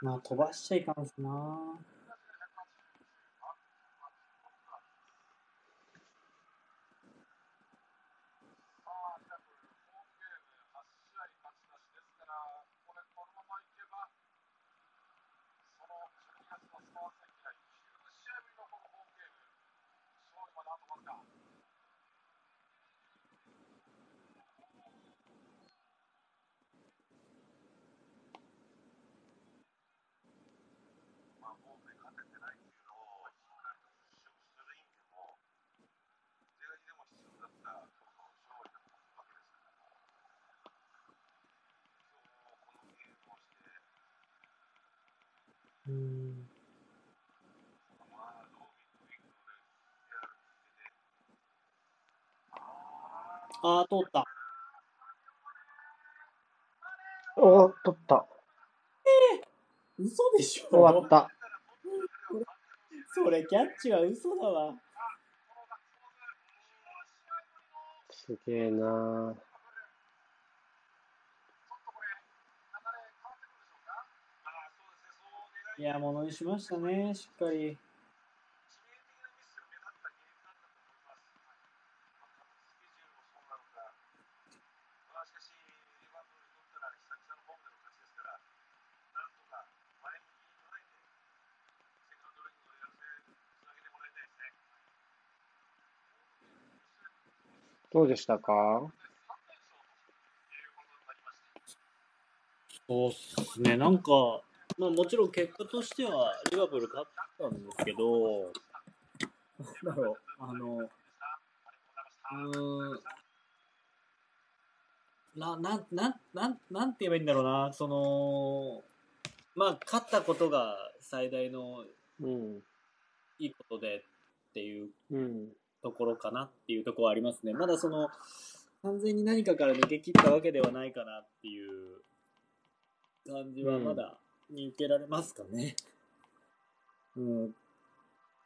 まあ、飛ばしちゃいかんすな。あー、通った。おー、取った。嘘でしょ？終わった。それ、キャッチは嘘だわ。すげえなーいや、ものにしましたね、しっかり。どうでしたか？そうっすね、なんか、まあもちろん結果としてはリバプール勝ったんですけど、なんだろう、あの、うーん、な、なん、なん、なん、なんて言えばいいんだろうな、その、まあ勝ったことが最大のうん。いいことでっていううん。ところかなっていうところはありますね。まだその、完全に何かから抜け切ったわけではないかなっていう感じはまだ見受けられますかね。うん。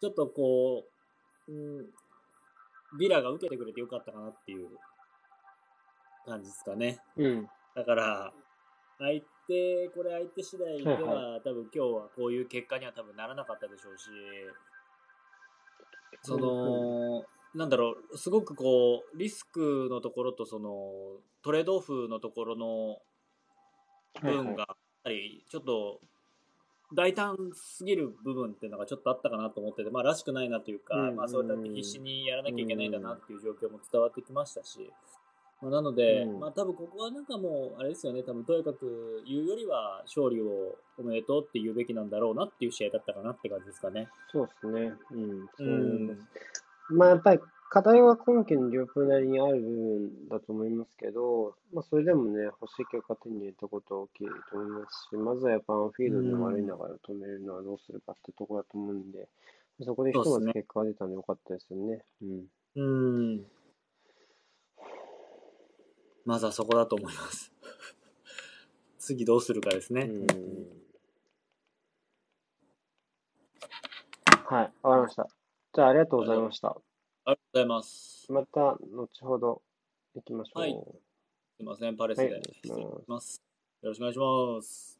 ちょっとこう、うん、ビラが受けてくれてよかったかなっていう感じですかね。うん。だから、相手、これ相手次第では、はい多分今日はこういう結果には多分ならなかったでしょうし、その、なんだろう、すごくこう、リスクのところと、その、トレードオフのところの分が、やっぱりちょっと、大胆すぎる部分っていうのがちょっとあったかなと思ってて、まあ、らしくないなというか、うん。まあ、そうやって必死にやらなきゃいけないんだなっていう状況も伝わってきましたし、まあ、なので、うんまあ、多分ここはなんかもう、あれですよね、多分とにかく言うよりは、勝利をおめでとうって言うべきなんだろうなっていう試合だったかなって感じですかね。そうですね。うん。そうん。まあやっぱり課題は今季の両プなりにある部分だと思いますけど、まあそれでもね、欲しい結果手に入れたことは大きいと思いますし、まずはやっぱフィールドで悪い流れを止めるのはどうするかってところだと思うんで、そこでひとまず結果が出たのでよかったですよね。うん。うん。まずはそこだと思います。次どうするかですね。うんはい、わかりました。じゃあありがとうございました。ありがとうございます。また後ほど行きましょう。はいすいません、パレスではい失礼します。よろしくお願いします。